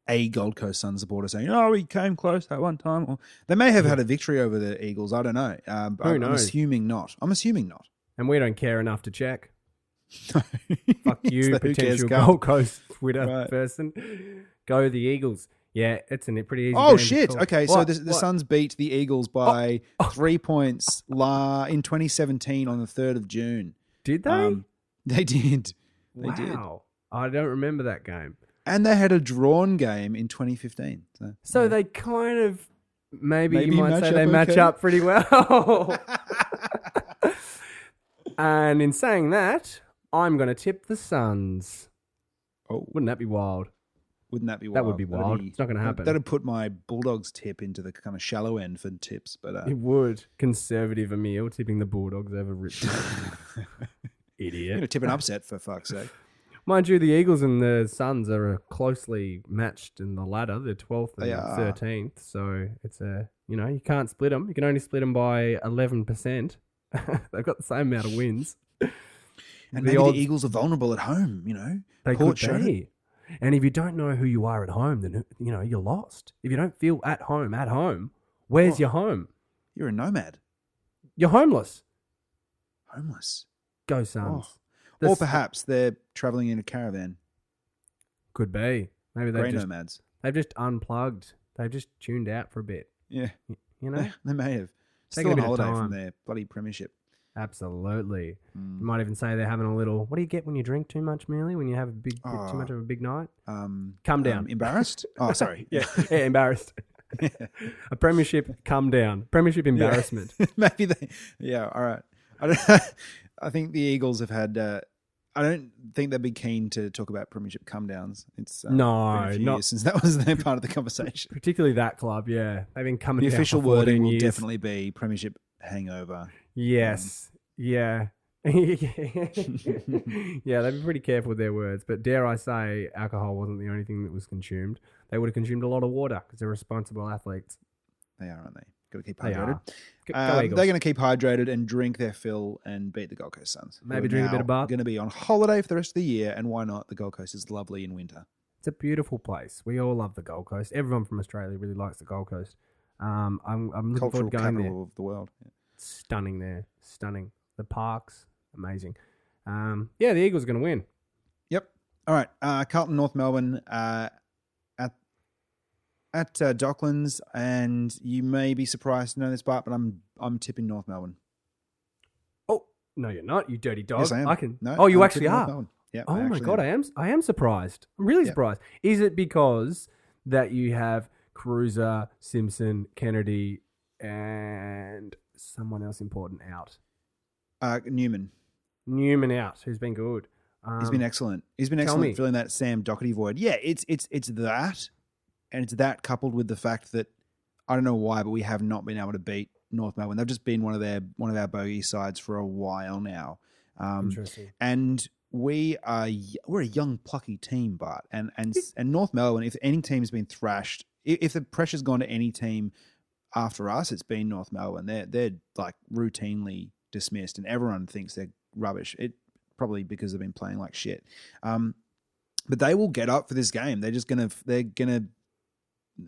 a Gold Coast Suns supporter saying, "Oh, we came close that one time." Or they may have had a victory over the Eagles. I don't know. Um, Who I'm, I'm knows? assuming not. I'm assuming not. and we don't care enough to check. Fuck you, the Who Cares potential Gold Coast Twitter Right. person. Go the Eagles. Yeah, it's a pretty easy. Oh shit! Okay, so the, the Suns beat the Eagles by Oh. three points la in 2017 on the third of June. did they? Um, they did, they wow, did. I don't remember that game. and they had a drawn game in 2015. So, So they kind of maybe, Maybe you might say they match up pretty well. and in saying that, I'm going to tip the Suns. oh, Wouldn't that be wild? Wouldn't that be wild? That would be That'd wild. It's not gonna happen. That'd put my Bulldogs tip into the kind of shallow end for tips, but uh, It would. Conservative Emil tipping the Bulldogs over Richmond. you're Idiot. gonna tip an upset for fuck's sake. Mind you, the Eagles and the Suns are closely matched in the ladder. They're 12th and 13th. So it's a, you know, you can't split them. You can only split them by 11%. They've got the same amount of wins. And The maybe odds- the Eagles are vulnerable at home. You know, They Port could be. And if you don't know who you are at home, then, you know, you're lost. If you don't feel at home, at home, where's your home? You're a nomad, You're homeless. homeless, Go oh. Suns. Oh. Or perhaps they're traveling in a caravan. Could be. Maybe they've Grey just, nomads. they've just unplugged. They've just tuned out for a bit. Yeah, You know? they, they may have. Still Taking a on bit of holiday time. from their bloody premiership. Absolutely. Mm. You might even say they're having a little. What do you get when you drink too much, Mealy? When you have a big, Oh. too much of a big night? Um, Come um, down. embarrassed? Oh, sorry. yeah, yeah, embarrassed. a premiership come down. Premiership embarrassment. Maybe they. Yeah. All right. I don't. I think the Eagles have had. Uh, I don't think they'd be keen to talk about premiership come downs. It's uh, No, been a few not- since that was their part of the conversation. Particularly that club. Yeah, they've been coming. The down official for 14 wording will years. definitely be premiership hangover. Yes. Yeah. yeah, they'd be pretty careful with their words, but dare I say, alcohol wasn't the only thing that was consumed. They would have consumed a lot of water because they're responsible athletes. They are, aren't they? Got to keep They hydrated. are. Go, go Um, they're going to keep hydrated and drink their fill and beat the Gold Coast Suns. Maybe drink a bit of bar- Going to be on holiday for the rest of the year, and why not? The Gold Coast is lovely in winter. It's a beautiful place. We all love the Gold Coast. Everyone from Australia really likes the Gold Coast. Um, I'm, I'm looking Cultural forward to going capital there. of the world. Stunning there. Stunning. The parks, amazing. Um, yeah, the Eagles are going to win. Yep. All right. Uh, Carlton, North Melbourne, uh, at at uh, Docklands, and you may be surprised to know this, Bart, but I'm I'm tipping North Melbourne. Oh, no, you're not, you dirty dog. Yes, I am. can. No, oh, you I'm actually are. Yeah. Oh I my god, am. I am I am surprised. I'm really Yeah. surprised. Is it because that you have Cruiser, Simpson, Kennedy, and someone else important out? Uh, Newman. Newman out, who's been good. Um, He's been excellent. He's been excellent me. filling that Sam Docherty void. Yeah, it's it's it's that, and it's that coupled with the fact that I don't know why, but we have not been able to beat North Melbourne. They've just been one of their one of our bogey sides for a while now. Um, interesting. and we are we're a young plucky team, Bart, and and and North Melbourne. If any team's been thrashed, if the pressure's gone to any team after us, it's been North Melbourne. They're they're like routinely dismissed, and everyone thinks they're rubbish. It probably because they've been playing like shit. Um, but they will get up for this game. They're just gonna they're gonna.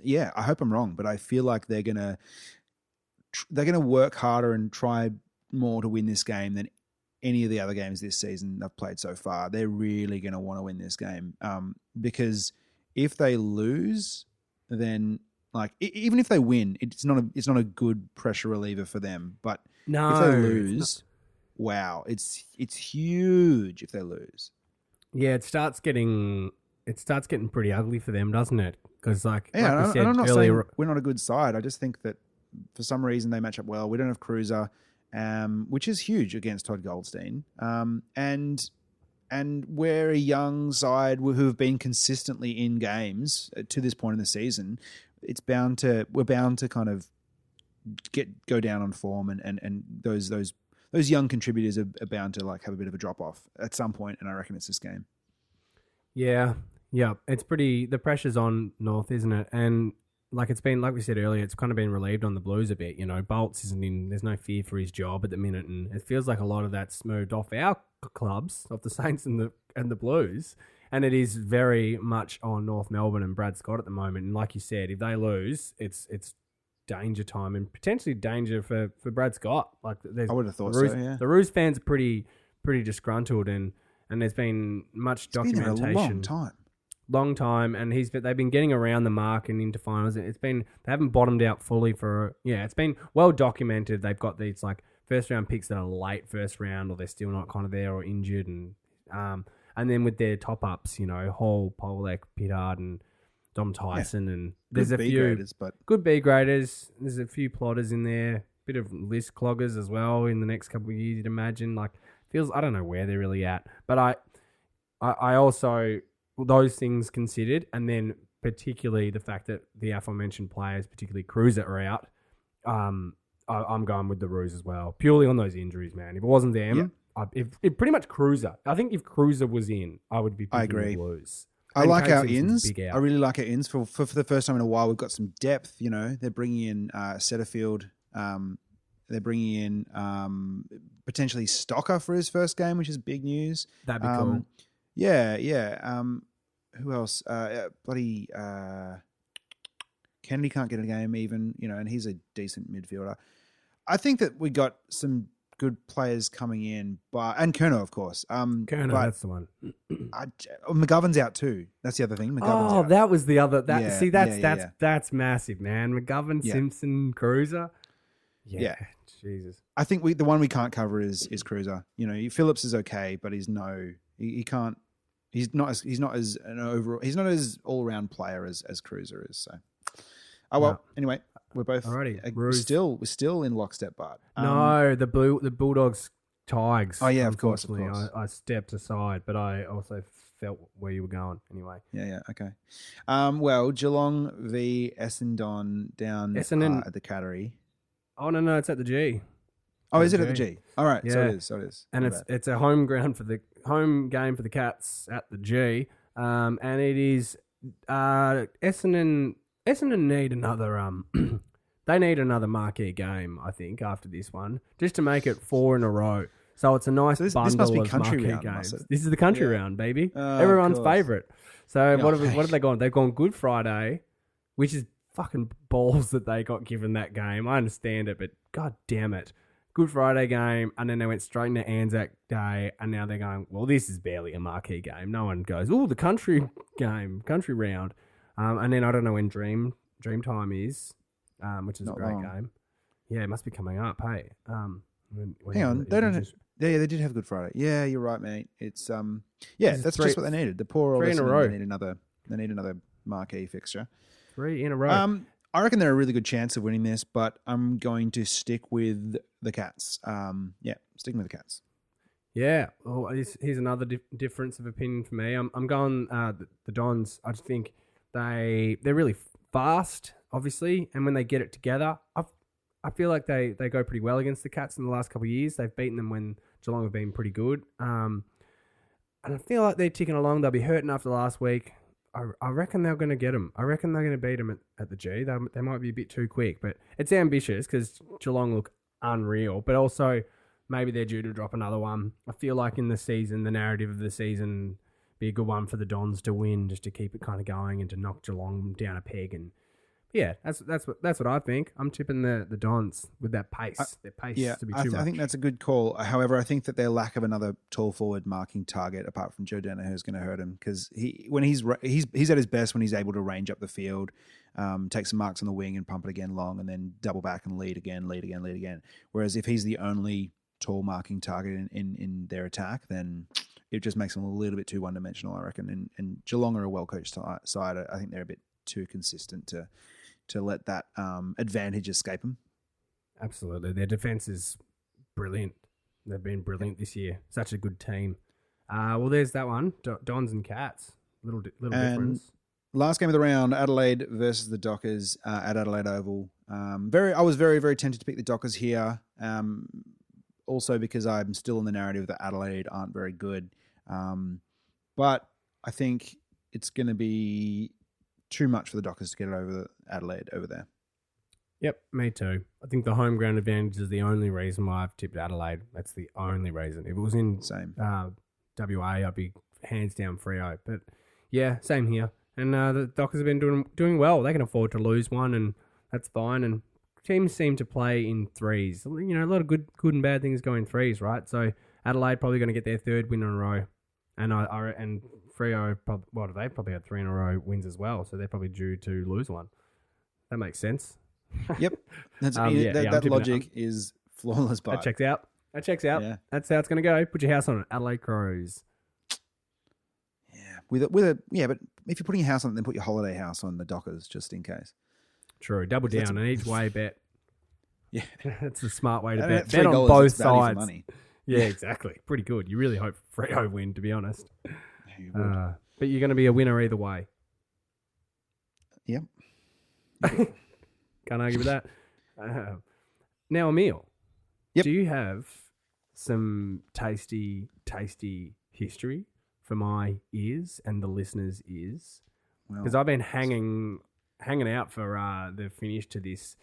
Yeah, I hope I'm wrong, but I feel like they're gonna they're gonna work harder and try more to win this game than any of the other games this season they've played so far. They're really to want to win this game um, because if they lose, then like e- even if they win, it's not a it's not a good pressure reliever for them. But No, if they lose, wow, it's it's huge if they lose. yeah, it starts getting it starts getting pretty ugly for them, doesn't it? Because like, Yeah, like and we I- said and I'm not earlier, saying we're not a good side. I just think that for some reason they match up well. We don't have Cruiser, um, which is huge against Todd Goldstein, um, and and we're a young side who have been consistently in games uh, to this point in the season. It's bound to we're bound to kind of get go down on form, and and, and those those those young contributors are, are bound to like have a bit of a drop off at some point, and I reckon it's this game. Yeah, yeah, it's pretty. The pressure's on North, isn't it? And like it's been, like we said earlier, it's kind of been relieved on the Blues a bit. You know, Bolts isn't in. There's no fear for his job at the minute, and it feels like a lot of that's moved off our clubs, of the Saints and the and the Blues, and it is very much on North Melbourne and Brad Scott at the moment. And like you said, if they lose, it's it's danger time and potentially danger for for Brad Scott. Like there's I would have thought the Roos, so. Yeah, the Roos fans are pretty pretty disgruntled and. And there's been much it's been documentation long time. long time, and he's they've been getting around the mark and into finals. It's been they haven't bottomed out fully for yeah. It's been well documented. They've got these like first round picks that are late first round, or they're still not kind of there or injured, and um and then with their top ups, you know Hall, Polec, Pittard, and Dom Tyson, and there's Good a B few graders, but good B graders. There's a few plotters in there, bit of list cloggers as well in the next couple of years. You'd imagine like feels I don't know where they're really at, but I I, I also those things considered, and then particularly the fact that the aforementioned players, particularly Cruiser, are out. Um, I, I'm going with the Roos as well, purely on those injuries, man. If it wasn't them, Yeah. I, if, if pretty much Cruiser, I think if Cruiser was in, I would be. I agree. The Blues. I And like our ins. I really like our ins. For, for for the first time in a while, we've got some depth. You know, they're bringing in uh, Setterfield. Um, they're bringing in um, potentially Stocker for his first game, which is big news. That'd be Um, cool. Yeah, yeah. Um, who else? Uh, uh, bloody uh, Kennedy can't get a game even. You know, and he's a decent midfielder. I think that we got some good players coming in, but and Kerno, of course. Um, Kerno, that's the one. I, oh, McGovern's out too. That's the other thing. McGovern's Oh, out. that was the other. That Yeah, see, that's yeah, yeah, that's that's massive, man. McGovern. Simpson, Cruiser. Yeah. Jesus. I think we the one we can't cover is is Cruiser. You know, Phillips is okay, but he's no he, he can't. He's not as he's not as an overall he's not as all round player as as Cruiser is. So, oh well. No. Anyway, we're both Alrighty, uh, Ruse. still we're still in lockstep, Bart. Um, no, the blue the Bulldogs Tigers. Oh, yeah, of course, of unfortunately, course. I, I stepped aside, but I also felt where you were going anyway. Yeah, yeah, okay. Um, well, Geelong v Essendon down Essendon- uh, at the Cattery. Oh no, no, it's at the G. Oh, is it at the G. All right, so Yeah. it is. So it is. and My it's bad. it's a home ground for the home game for the Cats at the G, um, and it is uh, Essendon. Essendon need another um, they need another marquee game, I think, after this one, just to make it four in a row. So it's a nice So this- this bundle must be of country marquee round, games. This is the country Yeah. round, baby. Oh, Everyone's favorite. So what have what have they gone? They've gone Good Friday, which is fucking balls that they got given that game. I understand it, but god damn it. Good Friday game, and then they went straight into Anzac Day, and now they're going, well, this is barely a marquee game. No one goes, oh, the country game, country round. Um, and then I don't know when Dream Dream Time is, um, which is Not a great long. game. Yeah, it must be coming up. Hey, um, when, when Hang on, they don't- just Yeah, yeah, they did have Good Friday. Yeah, you're right, mate. It's um, yeah, that's three- just what they needed. The poor old three in a row. They need another. They need another marquee fixture. three in a row. Um, I reckon they're a really good chance of winning this, but I'm going to stick with the Cats. Um, yeah, sticking with the Cats. Yeah, well, here's, here's another dif- difference of opinion for me. I'm, I'm going uh, the, the Dons. I just think they they're really fast, obviously, and when they get it together, I I feel like they, they go pretty well against the Cats in the last couple of years. They've beaten them when Geelong have been pretty good. Um, and I feel like they're ticking along. They'll be hurting after last week. I, I reckon they're going to get them. I reckon they're going to beat them at, at the G. They, they might be a bit too quick, but it's ambitious because Geelong look unreal. But also, maybe they're due to drop another one. I feel like in the season, the narrative of the season, be a good one for the Dons to win, just to keep it kind of going and to knock Geelong down a peg. And yeah, that's that's what that's what I think. I'm tipping the the Dons with that pace. I- Their pace Yeah, to be I, too th- I think that's a good call. However, I think that their lack of another tall forward marking target, apart from Joe Daniher, is going to hurt him because he when he's he's he's at his best when he's able to range up the field, um, take some marks on the wing and pump it again long, and then double back and lead again, lead again, lead again. Whereas if he's the only tall marking target in, in, in their attack, then it just makes them a little bit too one dimensional, I reckon. And, and Geelong are a well coached side. I think they're a bit too consistent to to let that um, advantage escape them. Absolutely, their defense is brilliant. They've been brilliant this year. Such a good team. Uh, well, there's that one. Dons and Cats. Little little And- difference. Last game of the round, Adelaide versus the Dockers uh, at Adelaide Oval. Um, very, I was very, very tempted to pick the Dockers here. Um, also because I'm still in the narrative that Adelaide aren't very good. Um, but I think it's going to be too much for the Dockers to get it over Adelaide over there. Yep, me too. I think the home ground advantage is the only reason why I've tipped Adelaide. That's the only reason. If it was in Same. uh, WA, I'd be hands down Freo. But yeah, same here. And uh, the Dockers have been doing doing well. They can afford to lose one, and that's fine. And teams seem to play in threes. You know, a lot of good good and bad things go in threes, right? So Adelaide probably going to get their third win in a row, and I, I and Freo, prob- do they probably had three in a row wins as well. So they're probably due to lose one. That makes sense. Yep. That's, Um, yeah, that yeah, I'm that tipping it. logic is flawless. But That checks out. That checks out. Yeah. That's how it's going to go. Put your house on it. Adelaide Crows. yeah, with a, with a yeah, but if you're putting your house on it, then put your holiday house on the Dockers just in case. True. Double down a- and each way bet. Yeah. That's the smart way to bet. Bet on $3, both value for sides. money. Yeah, exactly. Pretty good. You really hope Freo win, to be honest. You. Uh, but you're going to be a winner either way. Yep. Can't argue with that. Uh, now, Emil, Yep. do you have some tasty, tasty history for my ears and the listeners' ears? Well, because I've been hanging hanging out for uh, the finish to this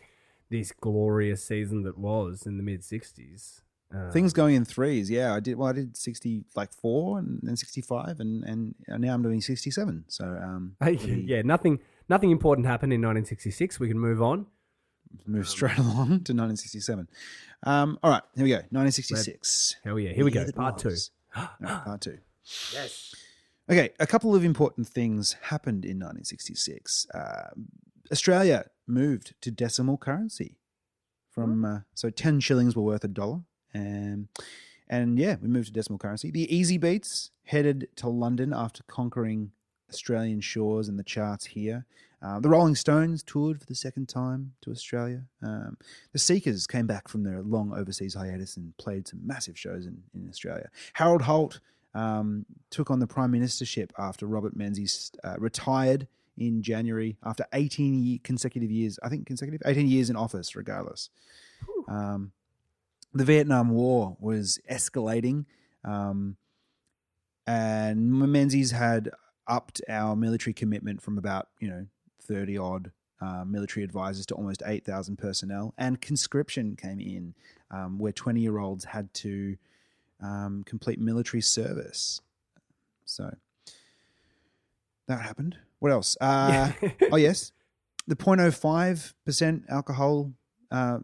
this glorious season that was in the mid '60s. Uh, Things going in threes. Yeah, I did. Well, I did sixty like four and then sixty five, and and now I'm doing sixty seven. So um, Hey, yeah, nothing nothing important happened in 1966. We can move on. move straight along to nineteen sixty seven. Um, all right, here we go. Nineteen sixty six. Hell yeah, here we go. Part two. part two. Yes. Okay, a couple of important things happened in 1966. Uh, Australia moved to decimal currency from uh, so ten shillings were worth a dollar. Um, and yeah, we moved to decimal currency. The Easybeats headed to London after conquering Australian shores and the charts here. Uh, the Rolling Stones toured for the second time to Australia. Um, the Seekers came back from their long overseas hiatus and played some massive shows in, in Australia. Harold Holt um, took on the prime ministership after Robert Menzies uh, retired in January after 18 ye- consecutive years, I think consecutive, 18 years in office, regardless. Um, the Vietnam War was escalating, um, and Menzies had upped our military commitment from about, you know, 30 odd uh, military advisors to almost 8,000 personnel, and conscription came in, um, where 20 year olds had to um, complete military service. So that happened. What else? Uh, oh, yes. The 0.05% alcohol uh,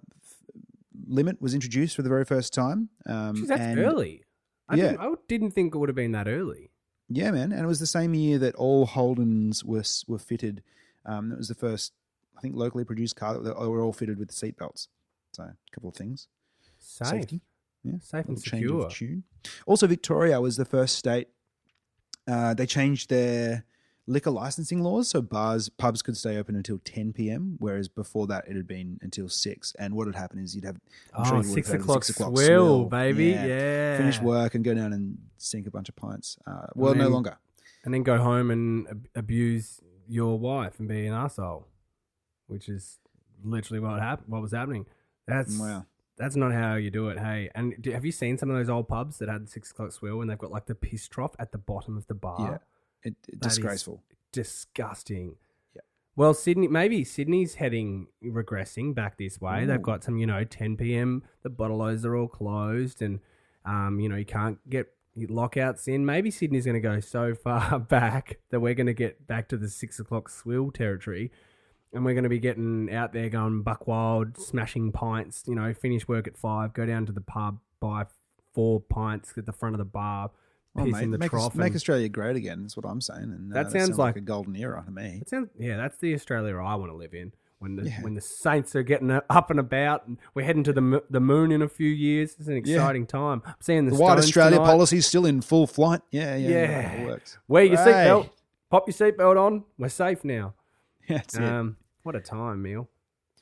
limit was introduced for the very first time. Um, Jeez, that's and- early. I, Yeah. didn't, I didn't think it would have been that early. Yeah, man. And it was the same year that all Holdens were, were fitted. Um, it was the first, I think, locally produced car that were all fitted with seatbelts. So, a couple of things. Safe. Safety. Yeah. Safe and secure. Also, Victoria was the first state. Uh, they changed their liquor licensing laws, so bars, pubs could stay open until 10 p.m., whereas before that it had been until six. And what had happened is you'd have I'm sure Oh, you six have heard of the o'clock, six o'clock swill, swill. baby. Yeah. Yeah. finish work and go down and sink a bunch of pints. Uh, well, And no longer. And then go home and ab- abuse your wife and be an asshole, which is literally what happened. What was happening? That's Wow. that's not how you do it. Hey, and do, have you seen some of those old pubs that had the six o'clock swill and they've got like the piss trough at the bottom of the bar? Yeah. It, it- disgraceful. disgusting. Yeah. Well, Sydney, maybe Sydney's heading regressing back this way. Ooh. They've got some, you know, 10 p.m. The bottle-os are all closed, and um, you know, you can't get lockouts in. Maybe Sydney's going to go so far back that we're going to get back to the six o'clock swill territory, and we're going to be getting out there going buck wild, smashing pints. You know, finish work at five, go down to the pub, buy four pints at the front of the bar. Oh, Piss mate, in the make, trough. Aus- make Australia great again. That's what I'm saying. And uh, That sounds like- a golden era to me. It sounds yeah, that's the Australia I want to live in. When the Yeah. when the Saints are getting up and about, and we're heading to the the moon in a few years. It's an Yeah. exciting time. I'm seeing the, The White Australia tonight. policy is still in full flight. Yeah, yeah, Yeah. it works. Wear your Hey. seatbelt. Pop your seatbelt on. We're safe now. That's it. Um, what a time, Neil.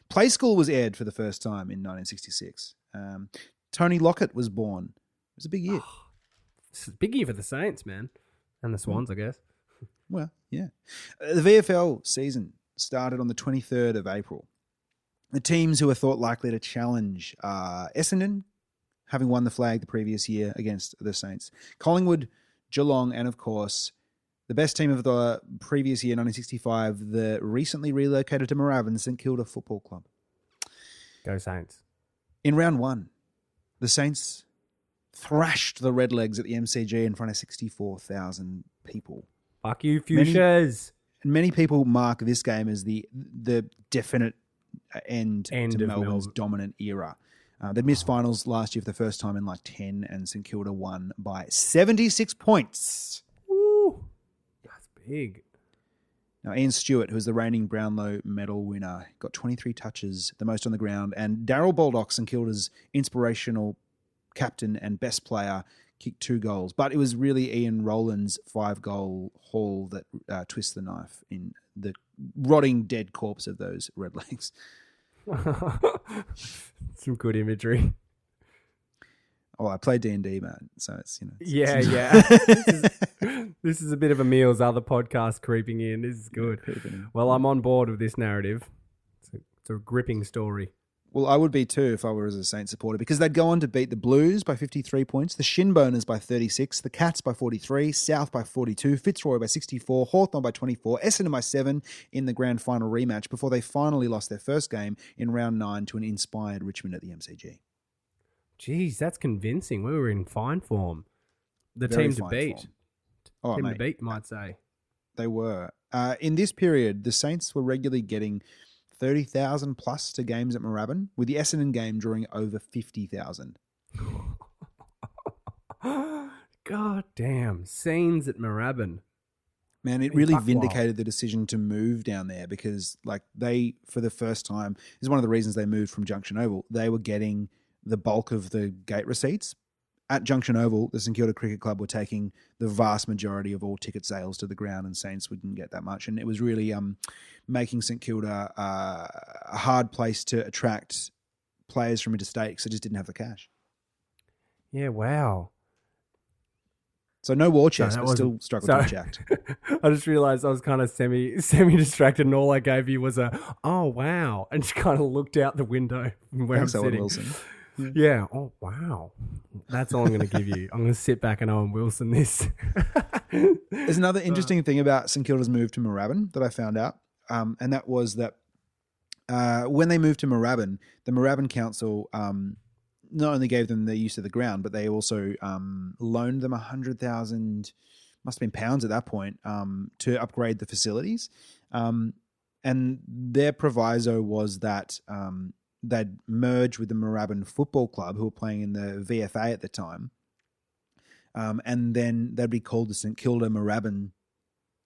Play School was aired for the first time in 1966. Um, Tony Lockett was born. It was a big year. It's a big year for the Saints, man, and the Swans, I guess. Well, yeah. Uh, the VFL season started on the 23rd of April. The teams who are thought likely to challenge are Essendon, having won the flag the previous year against the Saints, Collingwood, Geelong, and of course, the best team of the previous year, 1965, the recently relocated to Moorabbin St Kilda Football Club. Go Saints. In round one, the Saints thrashed the Redlegs at the MCG in front of 64,000 people. Fuck you, Many- Fuchsias. And many people mark this game as the the definite end, End to Melbourne's Melbourne. dominant era. Uh, they missed finals last year for the first time in like 10, and St Kilda won by 76 points. Woo. That's big. Now, Ian Stewart, who's the reigning Brownlow medal winner, got 23 touches, the most on the ground, and Darrel Baldock, St Kilda's inspirational captain and best player, kicked two goals. But it was really Ian Rowland's five goal haul that uh, twists the knife in the rotting dead corpse of those Redlegs. Some good imagery. Oh, I play D and D, man. So it's you know. it's- Yeah, it's- yeah. this, is, this is a bit of a meals other podcast creeping in. This is good. in. Well, I'm on board with this narrative. It's a, it's a gripping story. Well, I would be too if I were as a Saints supporter because they'd go on to beat the Blues by 53 points, the Shinboners by 36, the Cats by 43, South by 42, Fitzroy by 64, Hawthorn by 24, Essendon by 7 in the grand final rematch before they finally lost their first game in round 9 to an inspired Richmond at the MCG. Jeez, that's convincing. We were in fine form. The Very team to beat. form. Oh, team mate, to beat, might say. they were. Uh, in this period, the Saints were regularly getting 30,000 plus to games at Moorabbin, with the Essendon game drawing over 50,000. God damn. Scenes at Moorabbin. Man, it really vindicated the decision to move down there because, like, they for the first time this is one of the reasons they moved from Junction Oval. They were getting the bulk of the gate receipts at Junction Oval. The St Kilda Cricket Club were taking the vast majority of all ticket sales to the ground, and Saints wouldn't get that much. And it was really um, making St Kilda uh, a hard place to attract players from interstate because they just didn't have the cash. Yeah, wow. So no war chest, that but still struggled sorry. to jacked. I just realized I was kind of semi semi distracted, and all I gave you was a "oh wow," and just kind of looked out the window where Thanks, I'm Owen sitting. Wilson. Yeah. Oh wow. That's all I'm going to give you. I'm going to sit back and Owen Wilson this. There's another interesting thing about St Kilda's move to Moorabbin that I found out, um, and that was that uh, when they moved to Moorabbin, the Moorabbin Council um, not only gave them the use of the ground, but they also um, loaned them a hundred thousand, must have been pounds at that point, um, to upgrade the facilities. Um, and their proviso was that um, they'd merge with the Moorabbin Football Club, who were playing in the VFA at the time, um, and then they'd be called the St Kilda Moorabbin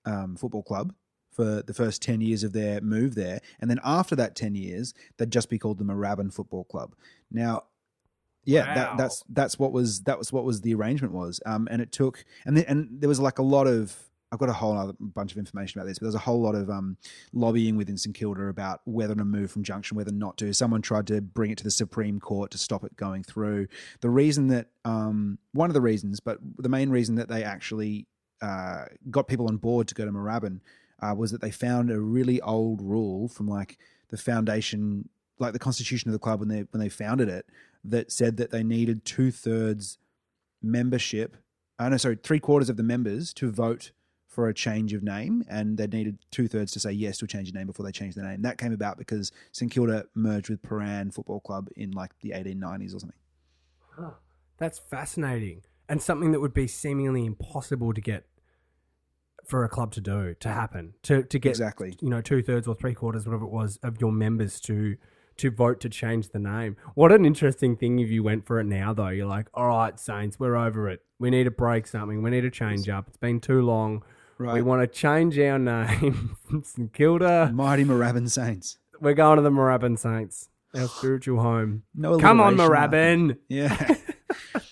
um, Football Club for the first 10 years of their move there. And then after that 10 years, they'd just be called the Moorabbin Football Club. Now, yeah, Wow. that, that's that's what was that was what was the arrangement was. Um, and it took and then, and there was like a lot of I've got a whole other bunch of information about this, but there's a whole lot of um, lobbying within St Kilda about whether to move from Junction, whether not to. Someone tried to bring it to the Supreme Court to stop it going through. The reason that um, one of the reasons, but the main reason that they actually uh, got people on board to go to Moorabbin uh, was that they found a really old rule from like the foundation, like the constitution of the club when they when they founded it, that said that they needed two thirds membership. Uh, no, sorry, three quarters of the members to vote for a change of name, and they needed two thirds to say yes to a change of name before they changed the name. That came about because St Kilda merged with Prahran Football Club in like the 1890s or something. That's fascinating, and something that would be seemingly impossible to get for a club to do to happen to to get Exactly. you know two thirds or three quarters whatever it was of your members to to vote to change the name. What an interesting thing if you went for it now though. You're like, all right, Saints, we're over it. We need to break something. We need to change up. It's been too long. We want to change our name from St Kilda. Mighty Moorabbin Saints. We're going to the Moorabbin Saints, our spiritual home. No Come on, Moorabbin. Yeah.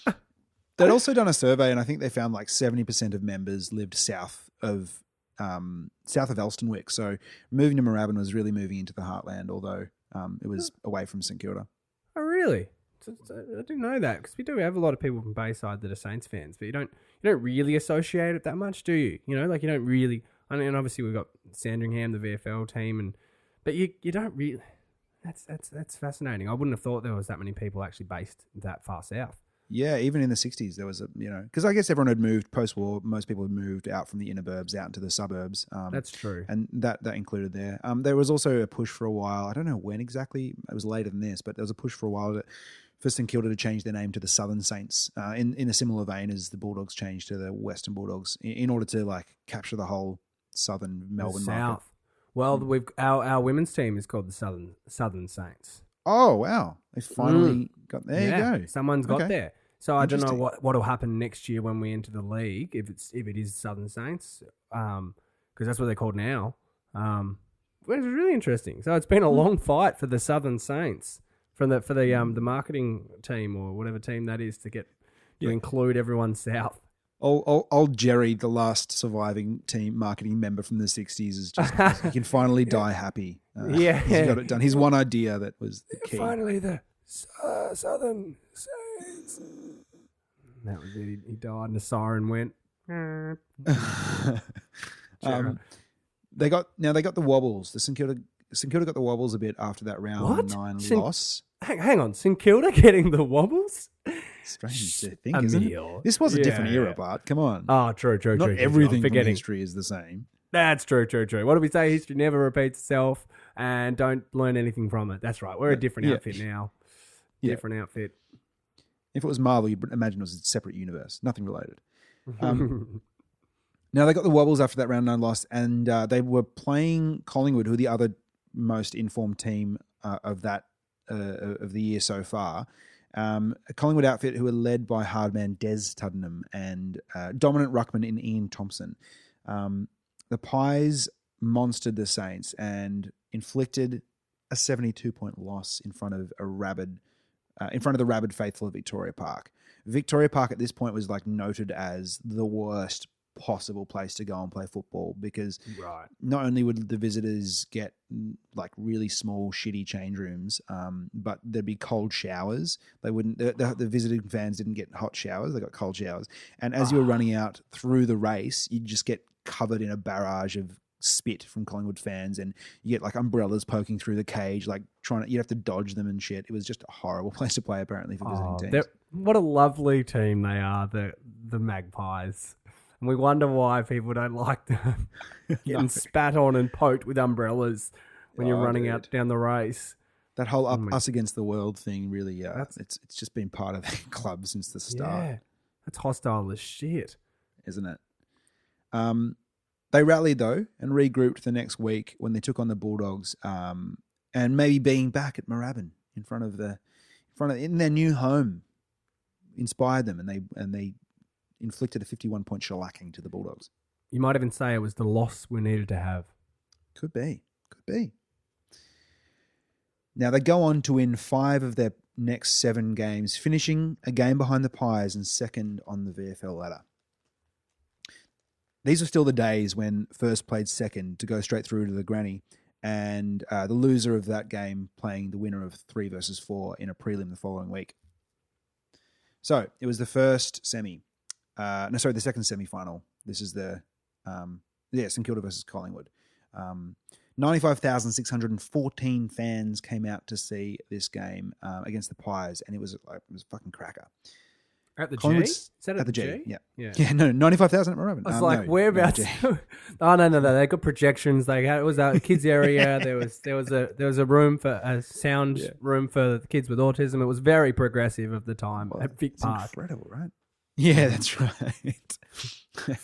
They'd also done a survey, and I think they found like seventy percent of members lived south of um, south of Elsternwick. So moving to Moorabbin was really moving into the heartland, although um, it was away from St Kilda. Oh, really? I didn't know that because we do have a lot of people from Bayside that are Saints fans, but you don't you don't really associate it that much, do you? You know, like you don't really. I mean, obviously we've got Sandringham, the VFL team, and but you you don't really. That's that's that's fascinating. I wouldn't have thought there was that many people actually based that far south. Yeah, even in the '60s, there was a you know because I guess everyone had moved post-war. Most people had moved out from the inner burbs out into the suburbs. Um, That's true. and that that included there. Um, there was also a push for a while. I don't know when exactly. It was later than this, but there was a push for a while that for St Kilda to change their name to the Southern Saints, uh, in in a similar vein as the Bulldogs changed to the Western Bulldogs, in, in order to like capture the whole Southern Melbourne the market. South. Well, we've our our women's team is called the Southern Southern Saints. Oh wow! They finally got there. yeah, You go. Someone's got Okay. there. So I don't know what what'll happen next year when we enter the league if it's if it is Southern Saints, because that's what they're called now. Um, which is really interesting. So it's been Hmm. a long fight for the Southern Saints from the for the um the marketing team or whatever team that is to get to Yeah. include everyone south. Old, old, old Jerry, the last surviving team marketing member from the '60s, is just he can finally die happy. Uh, Yeah. he's got it done. His one idea that was the key. Finally, the uh, Southern Saints. That was it. He, he died, and the siren went. um, they got now they got the wobbles. The St Kilda St Kilda got the wobbles a bit after that round What? nine St- loss. Hang, hang on, St Kilda getting the wobbles? Strange to think, isn't it? This was a different Yeah. era, Bart. Come on, Oh, true, true, not true. true, true. Everything from history is the same. That's true, true, true. What do we say? History never repeats itself, and don't learn anything from it. That's right. We're a different Yeah. outfit now. Yeah. Different outfit. If it was Marvel, you'd imagine it was a separate universe, nothing related. Um, Now they got the wobbles after that round nine loss, and uh, they were playing Collingwood, who are the other most informed team uh, of that uh, of the year so far. Um, a Collingwood outfit who are led by hardman Des Tuddenham and uh, dominant ruckman in Ian Thompson. Um, the Pies monstered the Saints and inflicted a 72 point loss in front of a rabid, uh, in front of the rabid faithful of Victoria Park. Victoria Park at this point was like noted as the worst possible place to go and play football because Right. not only would the visitors get mm, like really small, shitty change rooms, um, but there'd be cold showers. They wouldn't. The, the, the visiting fans didn't get hot showers; they got cold showers. And as you were running out through the race, you'd just get covered in a barrage of spit from Collingwood fans, and you get like umbrellas poking through the cage, like trying to. You'd have to dodge them and shit. It was just a horrible place to play, apparently, for visiting Oh, teams. what a lovely team they are, the the Magpies. And we wonder why people don't like them getting No. spat on and poked with umbrellas when you're Oh, running dude. out down the race. That whole up, Oh us against the world thing really, uh, it's it's just been part of the club since the start. Yeah, that's hostile as shit. isn't it? Um, they rallied though and regrouped the next week when they took on the Bulldogs, um, and maybe being back at Moorabbin in front of the in front of in their new home inspired them, and they and they inflicted a fifty-one point shellacking to the Bulldogs. You might even say it was the loss we needed to have. Could be, could be. Now they go on to win five of their next seven games, finishing a game behind the Pies and second on the VFL ladder. These are still the days when first played second to go straight through to the granny, and uh, the loser of that game playing the winner of three versus four in a prelim the following week. So it was the first semi, uh, no, sorry, the second semi final. This is the um, yeah, St Kilda versus Collingwood. Um, 95,614 fans came out to see this game uh, against the Pies, and it was like it was a fucking cracker. At the G? Is that At the G, yeah, Yeah. yeah, no, 95,000 at Moorabbin. I was Um, like, no, whereabouts? no, oh no, no, no! They got projections. They had it was a kids area. There was there was a there was a room for a sound Yeah. room for the kids with autism. It was very progressive of the time Well, at Vic Park. incredible, right? Yeah, that's right.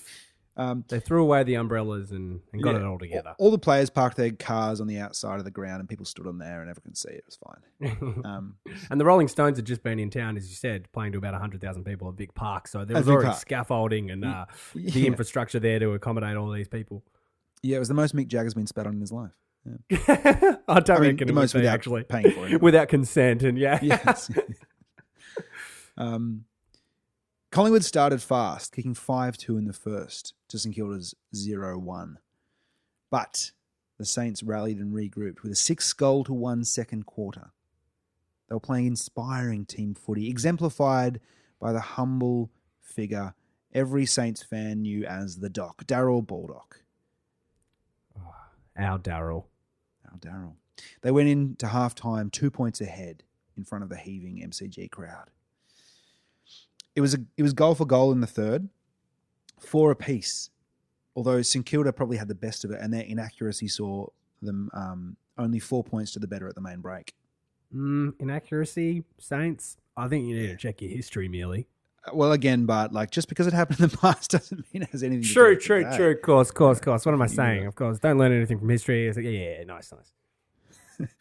um, They threw away the umbrellas and, and got Yeah. it all together. all the players parked their cars on the outside of the ground, and people stood on there, and everyone could see it. It was fine. Um, and the Rolling Stones had just been in town, as you said, playing to about hundred thousand people at Vic Park. So there At was Vic already Park. scaffolding and uh, the yeah. infrastructure there to accommodate all these people. yeah, it was the most Mick Jagger's been spat on in his life. I don't I mean, reckon the it most without actually paying for it. without consent. And yeah, yes. um, Collingwood started fast, kicking 5 2 in the first to St Kilda's 0 1. But the Saints rallied and regrouped with a six goal to one second quarter. They were playing inspiring team footy, exemplified by the humble figure every Saints fan knew as the Doc, Darrel Baldock. Ah, our Daryl. Our Daryl. They went into half time two points ahead in front of the heaving MCG crowd. It was a it was goal for goal in the third, four apiece. Although St Kilda probably had the best of it, and their inaccuracy saw them um, only four points to the better at the main break. Mm, inaccuracy, Saints. I think you need to check your history Mealy. Uh, Well, again, but like just because it happened in the past doesn't mean it has anything. to do True, with true, true. Of course, of course, of course. What am I Yeah. saying? Of course, don't learn anything from history. It's like, yeah, yeah, nice, nice.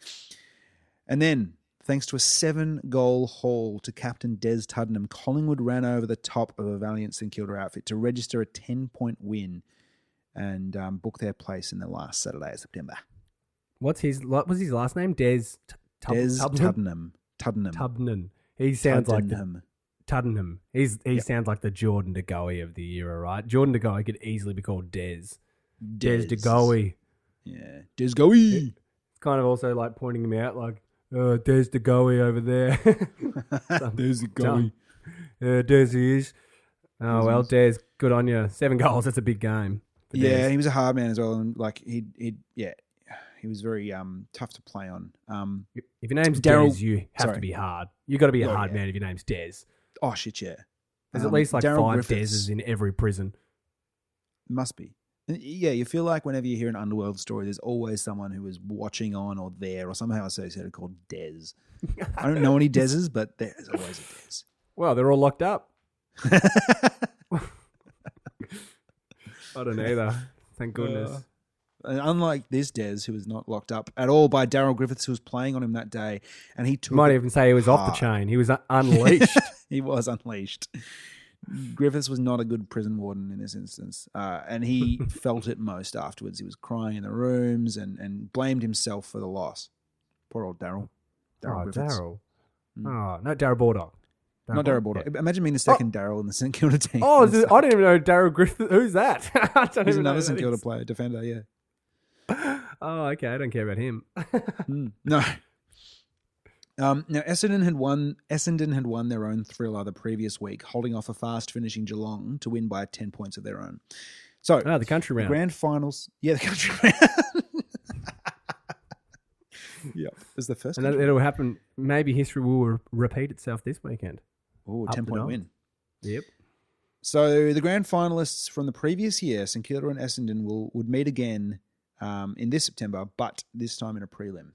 And then, thanks to a seven goal haul to captain Des Tuddenham, Collingwood ran over the top of a valiant St Kilda outfit to register a 10 point win and um, book their place in the last Saturday of September. What's his? What was his last name? Des Tub- Des Tubman? Tuddenham. Tuddenham. He sounds like the Tuddenham. Tuddenham. He's he Yep. sounds like the Jordan De Goey of the era, right? Jordan De Goey could easily be called Des. Des De Goey. Yeah. Des Goey. It's kind of also like pointing him out, like uh, Des De Goey over there. Des Goey. Yeah, Des he is. Oh well, Des, good on you. Seven goals. That's a big game. for Yeah, he was a hard man as well. And like, he, he, yeah, he was very um, tough to play on. Um, If your name's Daryl- Des, you have sorry. to be hard. You got to be a Oh, hard yeah. man if your name's Dez. oh, shit, yeah. There's Um, at least like Daryl five Griffiths. Deses in every prison. Must be. Yeah, you feel like whenever you hear an underworld story, there's always someone who is watching on or there or somehow associated called Des. I don't know any Deses, but there's always a Dez. Well, they're all locked up. I don't either. Thank goodness. Uh, And unlike this Des, who was not locked up at all by Daryl Griffiths, who was playing on him that day, and he took Might even say he was off the chain. He was unleashed. he was unleashed. Griffiths was not a good prison warden in this instance, uh, and he felt it most afterwards. He was crying in the rooms and, and blamed himself for the loss. Poor old Daryl. Oh, Daryl. Mm. Oh, no, Darrel Baldock. Not Darrel Baldock. Imagine being the second Daryl in the St Kilda team. Oh, I didn't even know Daryl Griffith. Who's that? He's another St Kilda player, defender. Yeah. Oh, okay. I don't care about him. Mm, no. Um, now Essendon had won. Essendon had won their own thriller the previous week, holding off a fast finishing Geelong to win by ten points of their own. So oh, the country the round. grand finals, yeah, the country round. yep, it was the first. and that, it'll happen. Maybe history will repeat itself this weekend. round. Ooh, up 10 point north. win. Yep. So the grand finalists from the previous year, St Kilda and Essendon, will would meet again um, in this September, but this time in a prelim.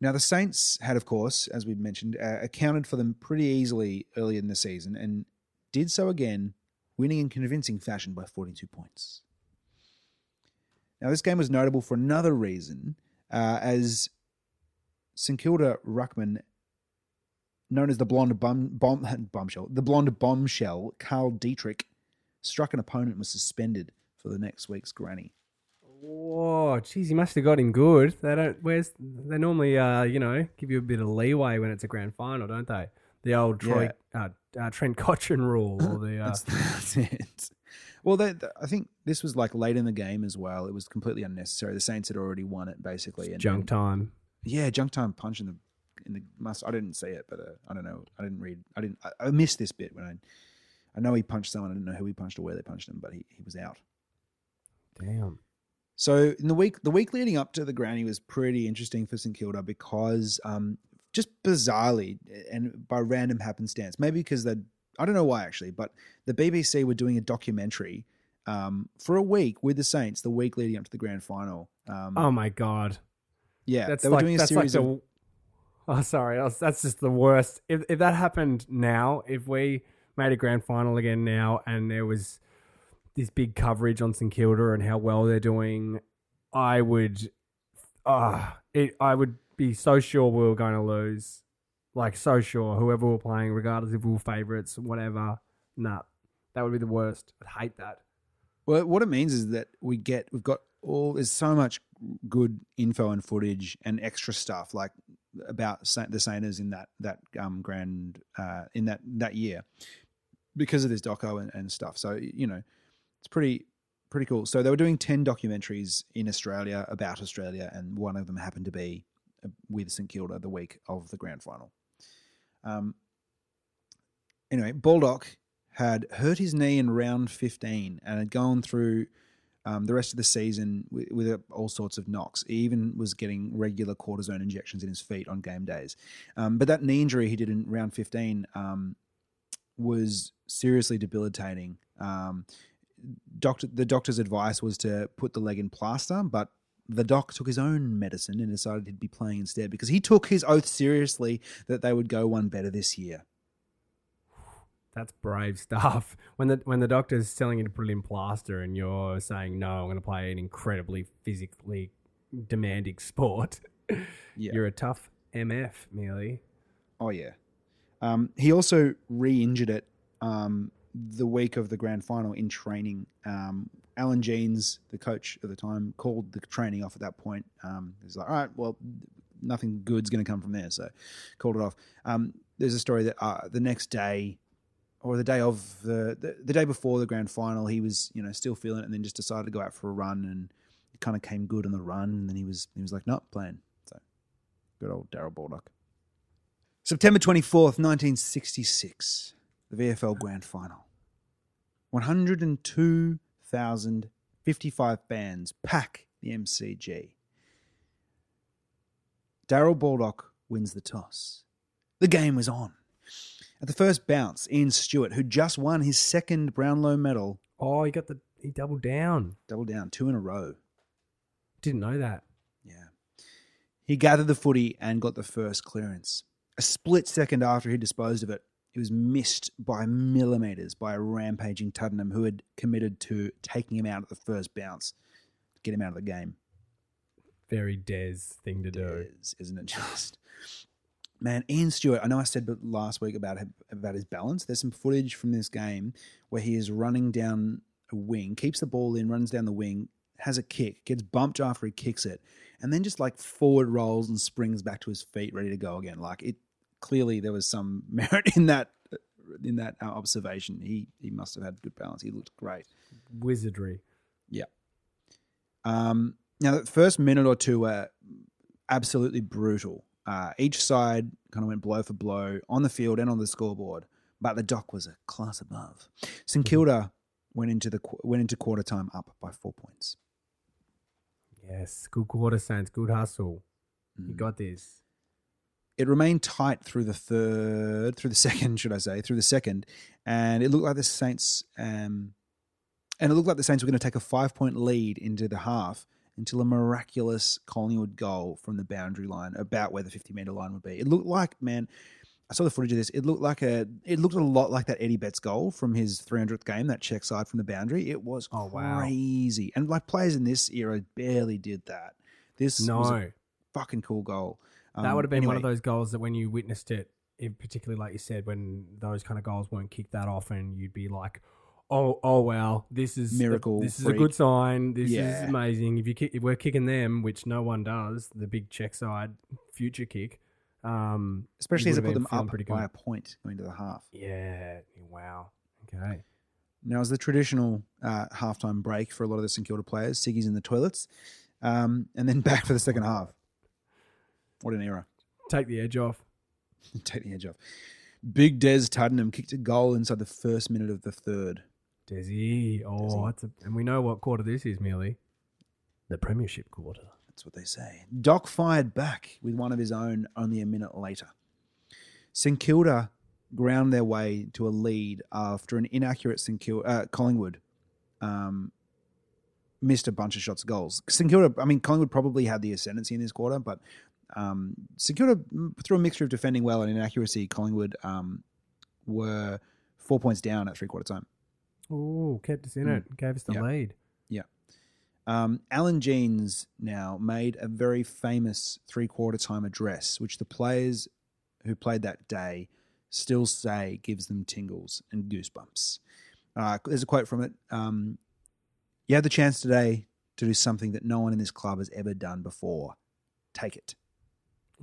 Now the Saints had, of course, as we've mentioned, uh, accounted for them pretty easily early in the season, and did so again, winning in convincing fashion by 42 points. Now this game was notable for another reason, uh, as St Kilda ruckman known as the blonde bum, bomb, bombshell, the blonde bombshell, Carl Ditterich, struck an opponent and was suspended for the next week's granny. Whoa, geez, you must have got him good. They don't. Where's they normally, uh, you know, give you a bit of leeway when it's a grand final, don't they? The old Troy, uh, uh, Trent Cotchin rule, or the uh, That's, that's it. Well, they, th- I think this was like late in the game as well. It was completely unnecessary. The Saints had already won it basically. And, junk and- time. yeah, junk time punch in the in the must. I didn't see it, but uh, I don't know. I didn't read. I didn't. I, I missed this bit when I. I know he punched someone. I didn't know who he punched or where they punched him, but he, he was out. Damn. So in the week, the week leading up to the granny was pretty interesting for St Kilda because, um, just bizarrely and by random happenstance, maybe because they, I don't know why actually, but the BBC were doing a documentary um, for a week with the Saints the week leading up to the grand final. Um, Oh my god. yeah, That's they were like doing a that's like series the. of Oh, sorry. That's, that's just the worst. If if that happened now, if we made a grand final again now, and there was this big coverage on St Kilda and how well they're doing, I would, ah, it. I would be so sure we were going to lose, like so sure. Whoever we're playing, regardless if we were favourites, whatever. Nah, that would be the worst. I'd hate that. Well, what it means is that we get we've got all there's so much good info and footage and extra stuff like about the Sainers in that that um grand uh in that that year because of this doco and, and stuff. So you know it's pretty pretty cool. So they were doing ten documentaries in Australia about Australia, and one of them happened to be uh, with St Kilda the week of the grand final. Um. Anyway, Baldock had hurt his knee in round 15 and had gone through um, the rest of the season with, with uh, all sorts of knocks. He even was getting regular cortisone injections in his feet on game days. Um, but that knee injury he did in round 15 um, was seriously debilitating. Um, doctor, the doctor's advice was to put the leg in plaster, but the doc took his own medicine and decided he'd be playing instead because he took his oath seriously that they would go one better this year. That's brave stuff. When the when the doctor's telling you to put it in plaster and you're saying no, I'm going to play an incredibly physically demanding sport. Yeah. You're a tough MF, Mealy. Oh yeah. Um, he also re-injured it um, the week of the grand final in training. Um, Alan Jeans, the coach at the time, called the training off at that point. Um, he's like, "All right, well, nothing good's going to come from there," so called it off. Um, there's a story that uh, the next day, or the day of the, the the day before the grand final, he was you know still feeling it, and then just decided to go out for a run, and it kind of came good on the run, and then he was he was like, "Not playing." So good old Darrel Baldock. September 24th, 1966, the VFL Grand Final. 102,055 fans pack the MCG. Darrel Baldock wins the toss. The game was on. At the first bounce, Ian Stewart, who just won his second Brownlow medal, Oh, he got the he doubled down. Doubled down, two in a row. Didn't know that. Yeah. He gathered the footy and got the first clearance. A split second after he disposed of it, it was missed by millimetres by a rampaging Tuddenham who had committed to taking him out at the first bounce to get him out of the game. Very Des thing to do. Is, isn't it just? Man, Ian Stewart. I know I said but last week about about his balance. There's some footage from this game where he is running down a wing, keeps the ball in, runs down the wing, has a kick, gets bumped after he kicks it, and then just like forward rolls and springs back to his feet, ready to go again. Like it clearly there was some merit in that in that observation. He he must have had good balance. He looked great. Wizardry. Yeah. Um, now, the first minute or two were absolutely brutal. Uh, each side kind of went blow for blow on the field and on the scoreboard, but the dock was a class above. St Kilda went into the went into quarter time up by four points. Yes, good quarter, Saints. Good hustle. You Mm. got this. It remained tight through the third, through the second, should I say, through the second, and it looked like the Saints, um, and it looked like the Saints were going to take a five point lead into the half until a miraculous Collingwood goal from the boundary line, about where the fifty meter line would be. It looked like, man, I saw the footage of this. It looked like a, it looked a lot like that Eddie Betts goal from his three hundredth game, that check side from the boundary. It was Oh, wow. crazy, and like players in this era barely did that. This No, was a fucking cool goal. That Um, would have been one of those goals that when you witnessed it, particularly like you said, when those kind of goals weren't kicked that often, you'd be like, "Oh, oh wow, this is Miracle This is a good sign. This Yeah. is amazing. If you kick, if we're kicking them, which no one does, the big check side future kick. Um, especially as I put them have been feeling up pretty by good. a point going to the half. yeah, wow. Okay. Now, as the traditional uh, halftime break for a lot of the St Kilda players, Siggy's in the toilets, um, and then back for the second half. What an era! Take the edge off. Take the edge off. Big Des Tuddenham kicked a goal inside the first minute of the third. Desi. Oh, Desi. that's a, and we know what quarter this is, Mealy. The premiership quarter. That's what they say. Doc fired back with one of his own only a minute later. St Kilda ground their way to a lead after an inaccurate St Kilda, uh, Collingwood um, missed a bunch of shots goals. St Kilda, I mean, Collingwood probably had the ascendancy in this quarter, but um, Kilda, mm, through a mixture of defending well and inaccuracy, Collingwood um, were four points down at three quarter time. Oh, kept us in Mm. it. Gave us the Yeah. lead. Yeah. Um, Alan Jeans now made a very famous three quarter time address, which the players who played that day still say gives them tingles and goosebumps. Uh, there's a quote from it. Um, you had the chance today to do something that no one in this club has ever done before. Take it.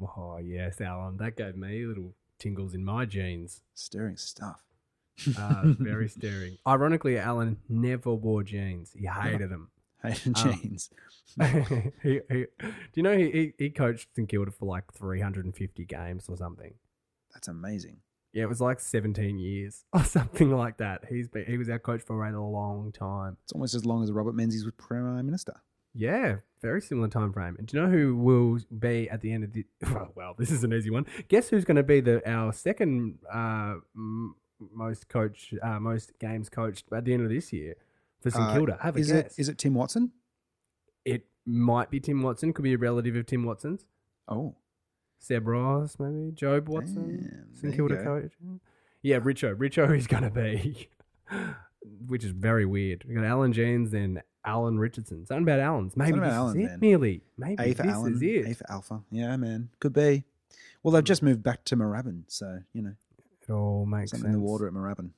Oh yes, Alan. That gave me little tingles in my jeans. Stirring stuff. Uh, very staring. Ironically, Alan never wore jeans. He hated them. Hated Um, Jeans. he, he, do you know he, he he coached St Kilda for like 350 games or something? That's amazing. Yeah, it was like 17 years or something like that. He's been, he was our coach for a long time. It's almost as long as Robert Menzies was Prime Minister. Yeah, very similar time frame. And do you know who will be at the end of the? Well, this is an easy one. Guess who's going to be the our second uh, m- most coach, uh, most games coached at the end of this year for St Uh, Kilda? Have a Is guess. it is it Tim Watson? it might be Tim Watson. Could be a relative of Tim Watson's. Oh, Seb Ross, maybe Jobe Watson, Damn, St Kilda coach. Yeah, Richo. Richo is going to be, which is very weird. We got Alan Jeans, then Alan Richardson. Something about Alan's. Maybe Something this about Allen, is it. man. Nearly. Maybe A for this Allen, is it. A for Alpha. Yeah, man. Could be. Well, they've just moved back to Moorabbin, so, you know, It all makes something sense. in the water at Moorabbin.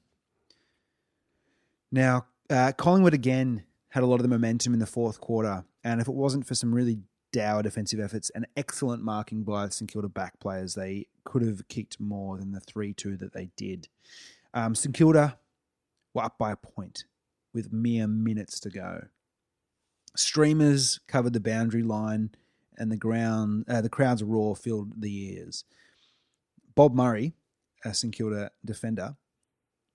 Now, uh, Collingwood again had a lot of the momentum in the fourth quarter, and if it wasn't for some really dour defensive efforts and excellent marking by the St Kilda back players, they could have kicked more than the 3 2 that they did. Um, St Kilda were up by a point with mere minutes to go. Streamers covered the boundary line, and the ground, uh, the crowd's roar filled the ears. Bob Murray, a St Kilda defender,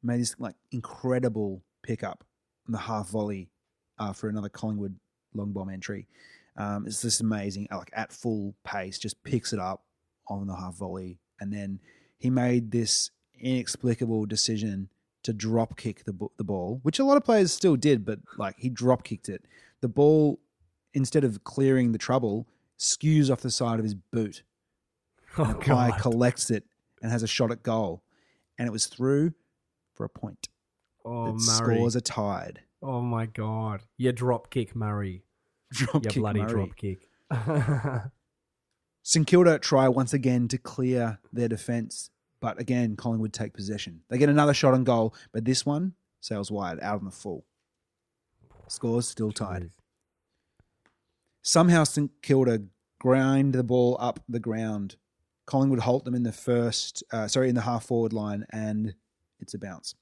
made this like incredible pickup on the half volley uh, for another Collingwood long bomb entry. Um, it's just amazing, like at full pace, just picks it up on the half volley, and then he made this inexplicable decision to drop kick the the ball, which a lot of players still did, but like he drop kicked it. The ball, instead of clearing the trouble, skews off the side of his boot. Oh, guy collects it and has a shot at goal, and it was through for a point. Oh, the Murray. scores are tied. Oh, my God. You drop kick, Murray. Drop You kick bloody Murray. drop kick. St Kilda try once again to clear their defence, but again, Collingwood take possession. They get another shot on goal, but this one sails wide, out on the full. Scores still tied. Somehow St Kilda grind the ball up the ground. Collingwood halt them in the first, uh, sorry, in the half forward line, and it's a bounce.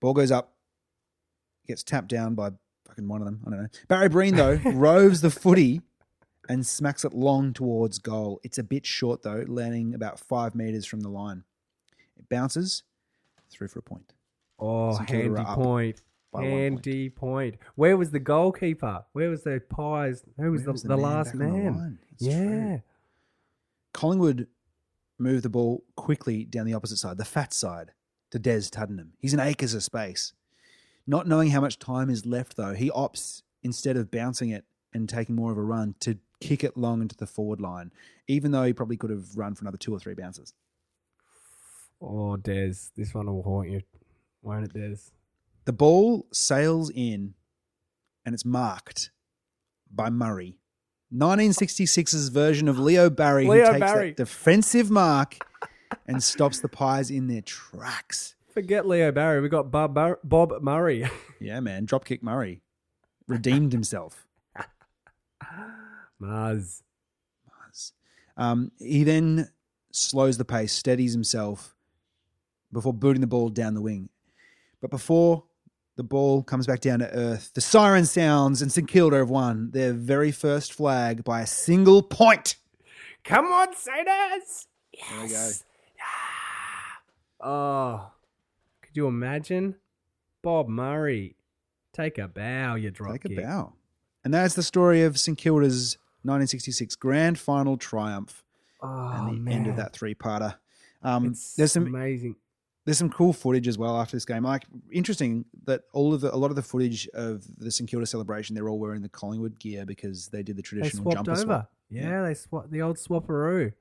Ball goes up, gets tapped down by fucking one of them. I don't know. Barry Breen though roves the footy and smacks it long towards goal. It's a bit short though, landing about five meters from the line. It bounces through for a point. Oh, handy point. By one point. Point. Where was the goalkeeper? Where was the pies? Who was Where the, the, last the man? It's yeah. true. Collingwood moved the ball quickly down the opposite side, the fat side, to Des Tuddenham. He's an acres of space. Not knowing how much time is left, though, he opts, instead of bouncing it and taking more of a run, to kick it long into the forward line, even though he probably could have run for another two or three bounces. Oh, Des, this one will haunt you, won't it, Des? The ball sails in and it's marked by Murray. 1966's version of Leo Barry, Leo who takes Barry. that defensive mark and stops the Pies in their tracks. Forget Leo Barry. We got Bob, Bar- Bob Murray. Yeah, man. Dropkick Murray redeemed himself. Mars. Um, he then slows the pace, steadies himself before booting the ball down the wing. But before the ball comes back down to earth, the siren sounds and St Kilda have won their very first flag by a single point. Come on, Satyrs! There we go. Oh, could you imagine? Bob Murray. Take a bow, you drop Take a kick. bow. And that's the story of St Kilda's 1966 grand final triumph Oh, and the man. end of that three-parter. Um, It's there's some amazing. There's some cool footage as well after this game. Like interesting that all of the a lot of the footage of the St Kilda celebration, they're all wearing the Collingwood gear because they did the traditional They jumper over. swap. Yeah, they swapped the old swapperoo.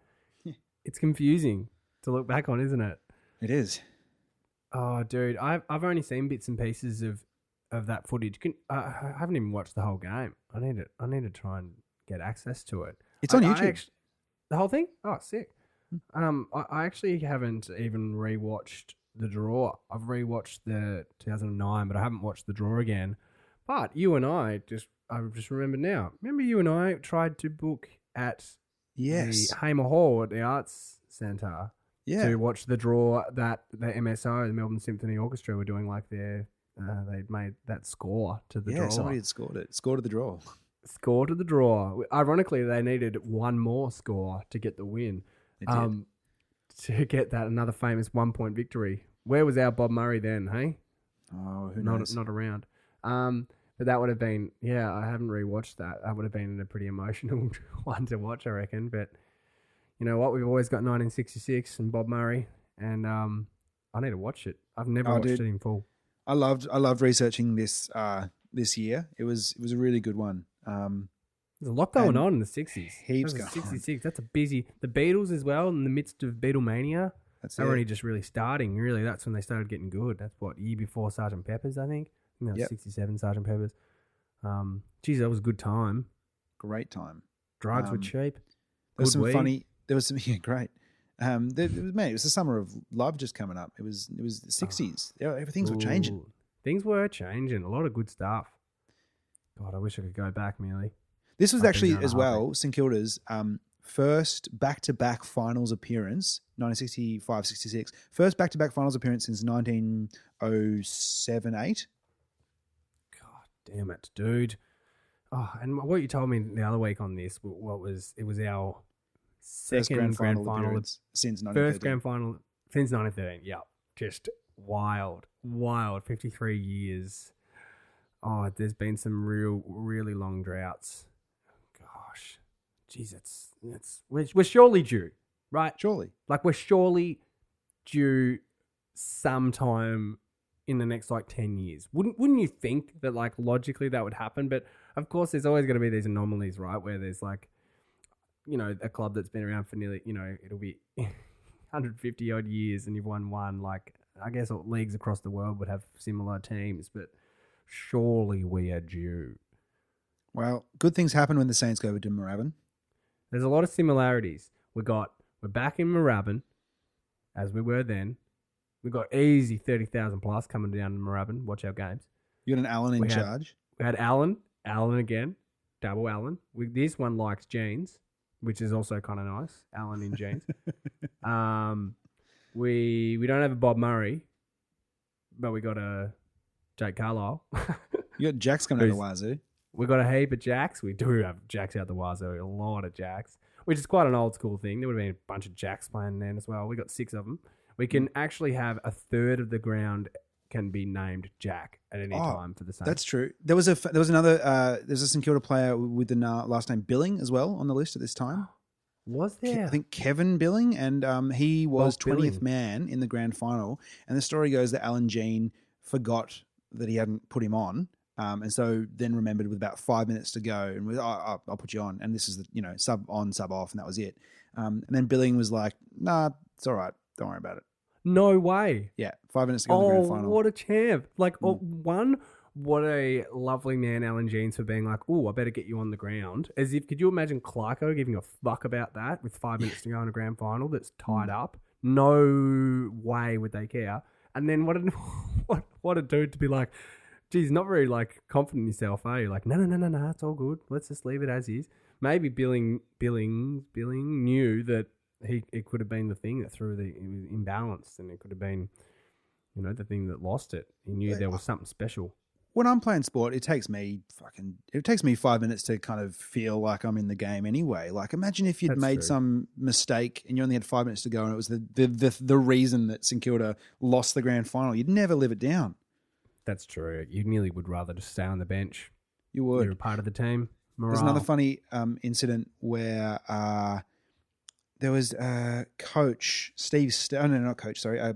it's confusing to look back on, isn't it? It is. Oh, dude, I've I've only seen bits and pieces of of that footage. Can, uh, I haven't even watched the whole game. I need it. I need to try and get access to it. It's on I- I YouTube. actu- the whole thing? Oh, sick. Um, I, I actually haven't even rewatched the draw. I've rewatched the 2009, but I haven't watched the draw again. But you and I just I just remembered now. Remember you and I tried to book at yes. the Hamer Hall at the Arts Centre Yeah. to watch the draw that the MSO, the Melbourne Symphony Orchestra, were doing like their uh, they'd made that score to the yeah. draw. Somebody had scored it. Scored to the draw. Score to the draw. Ironically, they needed one more score to get the win. Um, to get that another famous one point victory. Where was our Bob Murray then? Hey, oh, who not knows? not around. Um, but that would have been yeah. I haven't rewatched that. That would have been a pretty emotional one to watch, I reckon. But you know what? We've always got 1966 and Bob Murray, and um, I need to watch it. I've never Oh, watched dude. it in full. I loved I loved researching this uh this year. It was it was a really good one. Um There's a lot going And on in the 60s. heaps going on. 66. That's a busy. The Beatles as well in the midst of Beatlemania. that's They were only just really starting. Really, that's when they started getting good. That's what year before Sergeant Pepper's, I think. Think Yep. sixty-seven Sergeant Pepper's. Um, geez, that was a good time. Great time. Drugs were Um, cheap. There was some weed. funny there was some yeah, great. Um there, it was man, it was the summer of love just coming up. It was it was the sixties. Yeah, Things were changing. Things were changing. A lot of good stuff. God, I wish I could go back, Mealy. This was actually there in a as well St Kilda's um, first back-to-back finals appearance, 1965-66. First back-to-back finals appearance since 1907-8. God damn it, dude. Oh, and what you told me the other week on this, what was it was our First second grand final, since First grand final since 1913. Yeah, just wild, wild. 53 years. Oh, there's been some real, really long droughts. Jeez, it's it's we're, we're surely due, right? Surely. Like we're surely due sometime in the next like 10 years. Wouldn't wouldn't you think that like logically that would happen? But of course there's always going to be these anomalies, right? Where there's like you know, a club that's been around for nearly, you know, it'll be 150 odd years and you've won one like I guess all leagues across the world would have similar teams, but surely we are due. Well, good things happen when the Saints go over to Moorabbin. There's a lot of similarities. We got we're back in Moorabbin, as we were then. We got easy thirty thousand plus coming down in Moorabbin. Watch our games. You got an Allen in We had- charge. We had Allen, Allen again, double Allen. We, this one likes jeans, which is also kind of nice. Allen in jeans. um, we we don't have a Bob Murray, but we got a Jake Carlisle. You got Jacks coming out of Wazoo. We got a heap of jacks. We do have jacks out the wazoo, a lot of jacks, which is quite an old school thing. There would have been a bunch of jacks playing then as well. We got six of them. We Mm. can actually have a third of the ground can be named Jack at any Oh, time for the Saints. That's true. There was a f- there was another uh, there's a St Kilda player with the na- last name Billing as well on the list at this time. was Ke- there? I think Kevin Billing, and um, he was Bob Billing. twentieth man in the grand final. And the story goes that Alan Jean forgot that he hadn't put him on, um, and so then remembered with about five minutes to go, and was, oh, I'll, put you on. And this is the you know sub on, sub off, and that was it. Um, and then Billing was like, Nah, it's all right. Don't worry about it. no way. Yeah, five minutes to go in the Oh, grand final. what a champ! Like oh, Mm. one, what a lovely man, Alan Jeans, for being like, "Oh, I better get you on the ground." As if, could you imagine Clarko giving a fuck about that with five minutes to go in a grand final that's tied Mm. up? No way would they care. And then what a what what a dude to be like. Geez, not very like confident in yourself, are you? Like, no, no, no, no, no, it's all good. Let's just leave it as is. Maybe Billing, Billing, Billing knew that he it could have been the thing that threw the it was imbalanced, and it could have been, you know, the thing that lost it. He knew there was something special. when I'm playing sport, it takes me fucking it takes me five minutes to kind of feel like I'm in the game anyway. Like imagine if you'd That's made true. some mistake and you only had five minutes to go and it was the the, the the reason that St Kilda lost the grand final. You'd never live it down. That's true. You nearly would rather just stay on the bench. You would. You're a part of the team. There's another funny um, incident where uh, there was uh, coach Steve. St- oh, no, not coach. Sorry. Uh,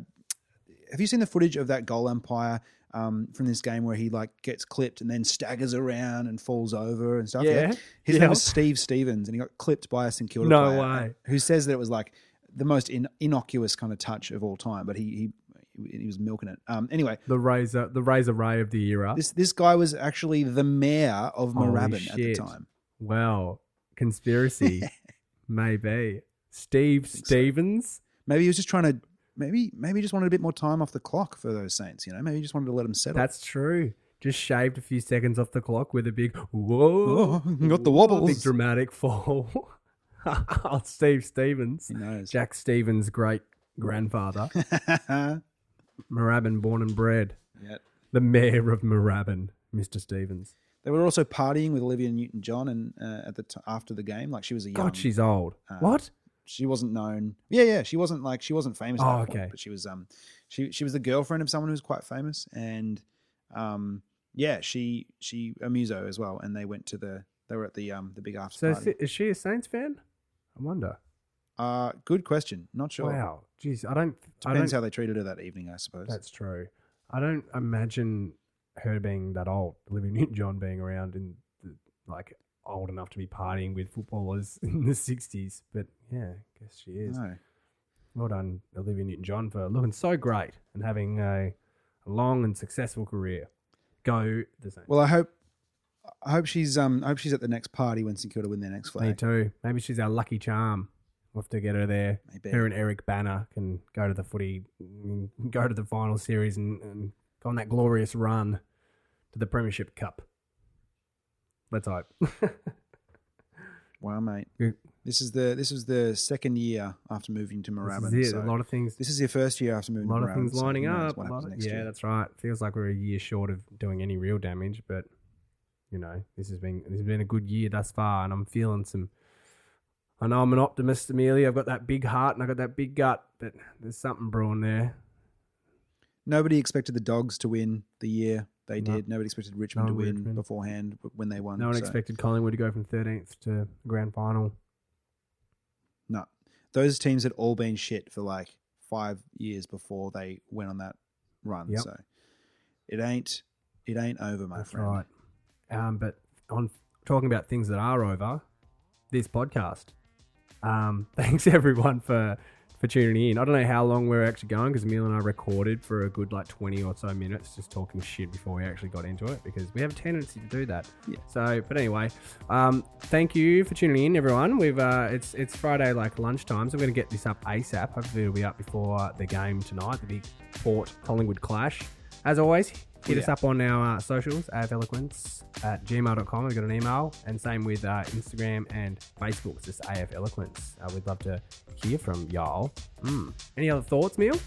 have you seen the footage of that goal umpire um, from this game where he like gets clipped and then staggers around and falls over and stuff? Yeah. His Yeah. name was Steve Stevens, and he got clipped by a St Kilda No player, way. Who says that it was like the most in- innocuous kind of touch of all time, but he he he was milking it. Um, anyway, The razor, the razor ray of the era. this this guy was actually the mayor of Moorabbin at the time. wow, conspiracy, maybe. Steve Think so. Stevens. Maybe he was just trying to. Maybe maybe he just wanted a bit more time off the clock for those Saints. You know, maybe he just wanted to let them settle. That's true. Just shaved a few seconds off the clock with a big whoa, Oh, got the wobbles. big dramatic fall. oh, Steve Stevens? Jack Steven's great grandfather, Moorabbin, born and bred, yeah. the mayor of Moorabbin, Mister Stevens. They were also partying with Olivia Newton-John, and uh, at the t- after the game, like she was a young. God, she's old. uh, what? she wasn't known. Yeah, yeah, she wasn't like she wasn't famous. At Oh, that point, okay. but she was um, she she was the girlfriend of someone who was quite famous, and um, yeah, she she a muso as well, and they went to the they were at the um the big after So party. is is she a Saints fan? I wonder. Uh, good question. Not sure. Wow. Jeez, I don't. I Depends don't. how they treated her that evening, I suppose. That's true. I don't imagine her being that old. Olivia Newton-John being around in the, like old enough to be partying with footballers in the sixties. But yeah, I guess she is. No. Well done, Olivia Newton-John, for looking so great and having a, a long and successful career. Go the same. Well, I hope I hope she's um I hope she's at the next party when St Kilda win their next flag. Me too. Maybe she's our lucky charm. We'll have to get her there. Maybe. Her and Eric Bana can go to the footy, mm, go to the final series, and, and go on that glorious run to the Premiership Cup. Let's hope. Wow, mate. This is the this is the second year after moving to this is it. so a lot of things. this is your first year after A moving lot to of things lining knows up. What a lot happens of- next yeah, year. that's right. Feels like we're a year short of doing any real damage, but you know, this has been this has been a good year thus far, and I'm feeling some. I know I'm an optimist, Amelia. I've got that big heart and I've got that big gut, but there's something brewing there. Nobody expected the Dogs to win the year they No. did. Nobody expected Richmond No, to win Richmond. beforehand when they won. No one so- expected Collingwood to go from 13th to grand final. No, those teams had all been shit for like five years before they went on that run. Yep. So it ain't it ain't over, my That's friend. right. Um, but on talking about things that are over, this podcast. Um, thanks everyone for for tuning in. I don't know how long we're actually going because Emil and I recorded for a good like 20 or so minutes just talking shit before we actually got into it because we have a tendency to do that. Yeah. So, but anyway, um, thank you for tuning in, everyone. We've uh, it's it's Friday like lunchtime, so we're gonna get this up ASAP. Hopefully, it'll be up before the game tonight, the big Port Collingwood clash. As always, hit us up on our uh, socials, afeloquence at gmail.com. We've got an email, and same with uh, Instagram and Facebook. It's just AF Eloquence. Uh, we'd love to hear from y'all. Mm. Any other thoughts, Neil?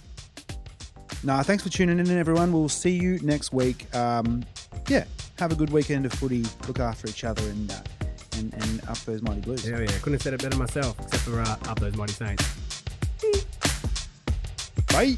Nah, thanks for tuning in, everyone. We'll see you next week. Um, yeah, have a good weekend of footy. Look after each other and uh, and, and up those mighty blues. Hell yeah, couldn't have said it better myself, except for uh, up those mighty saints. Bye.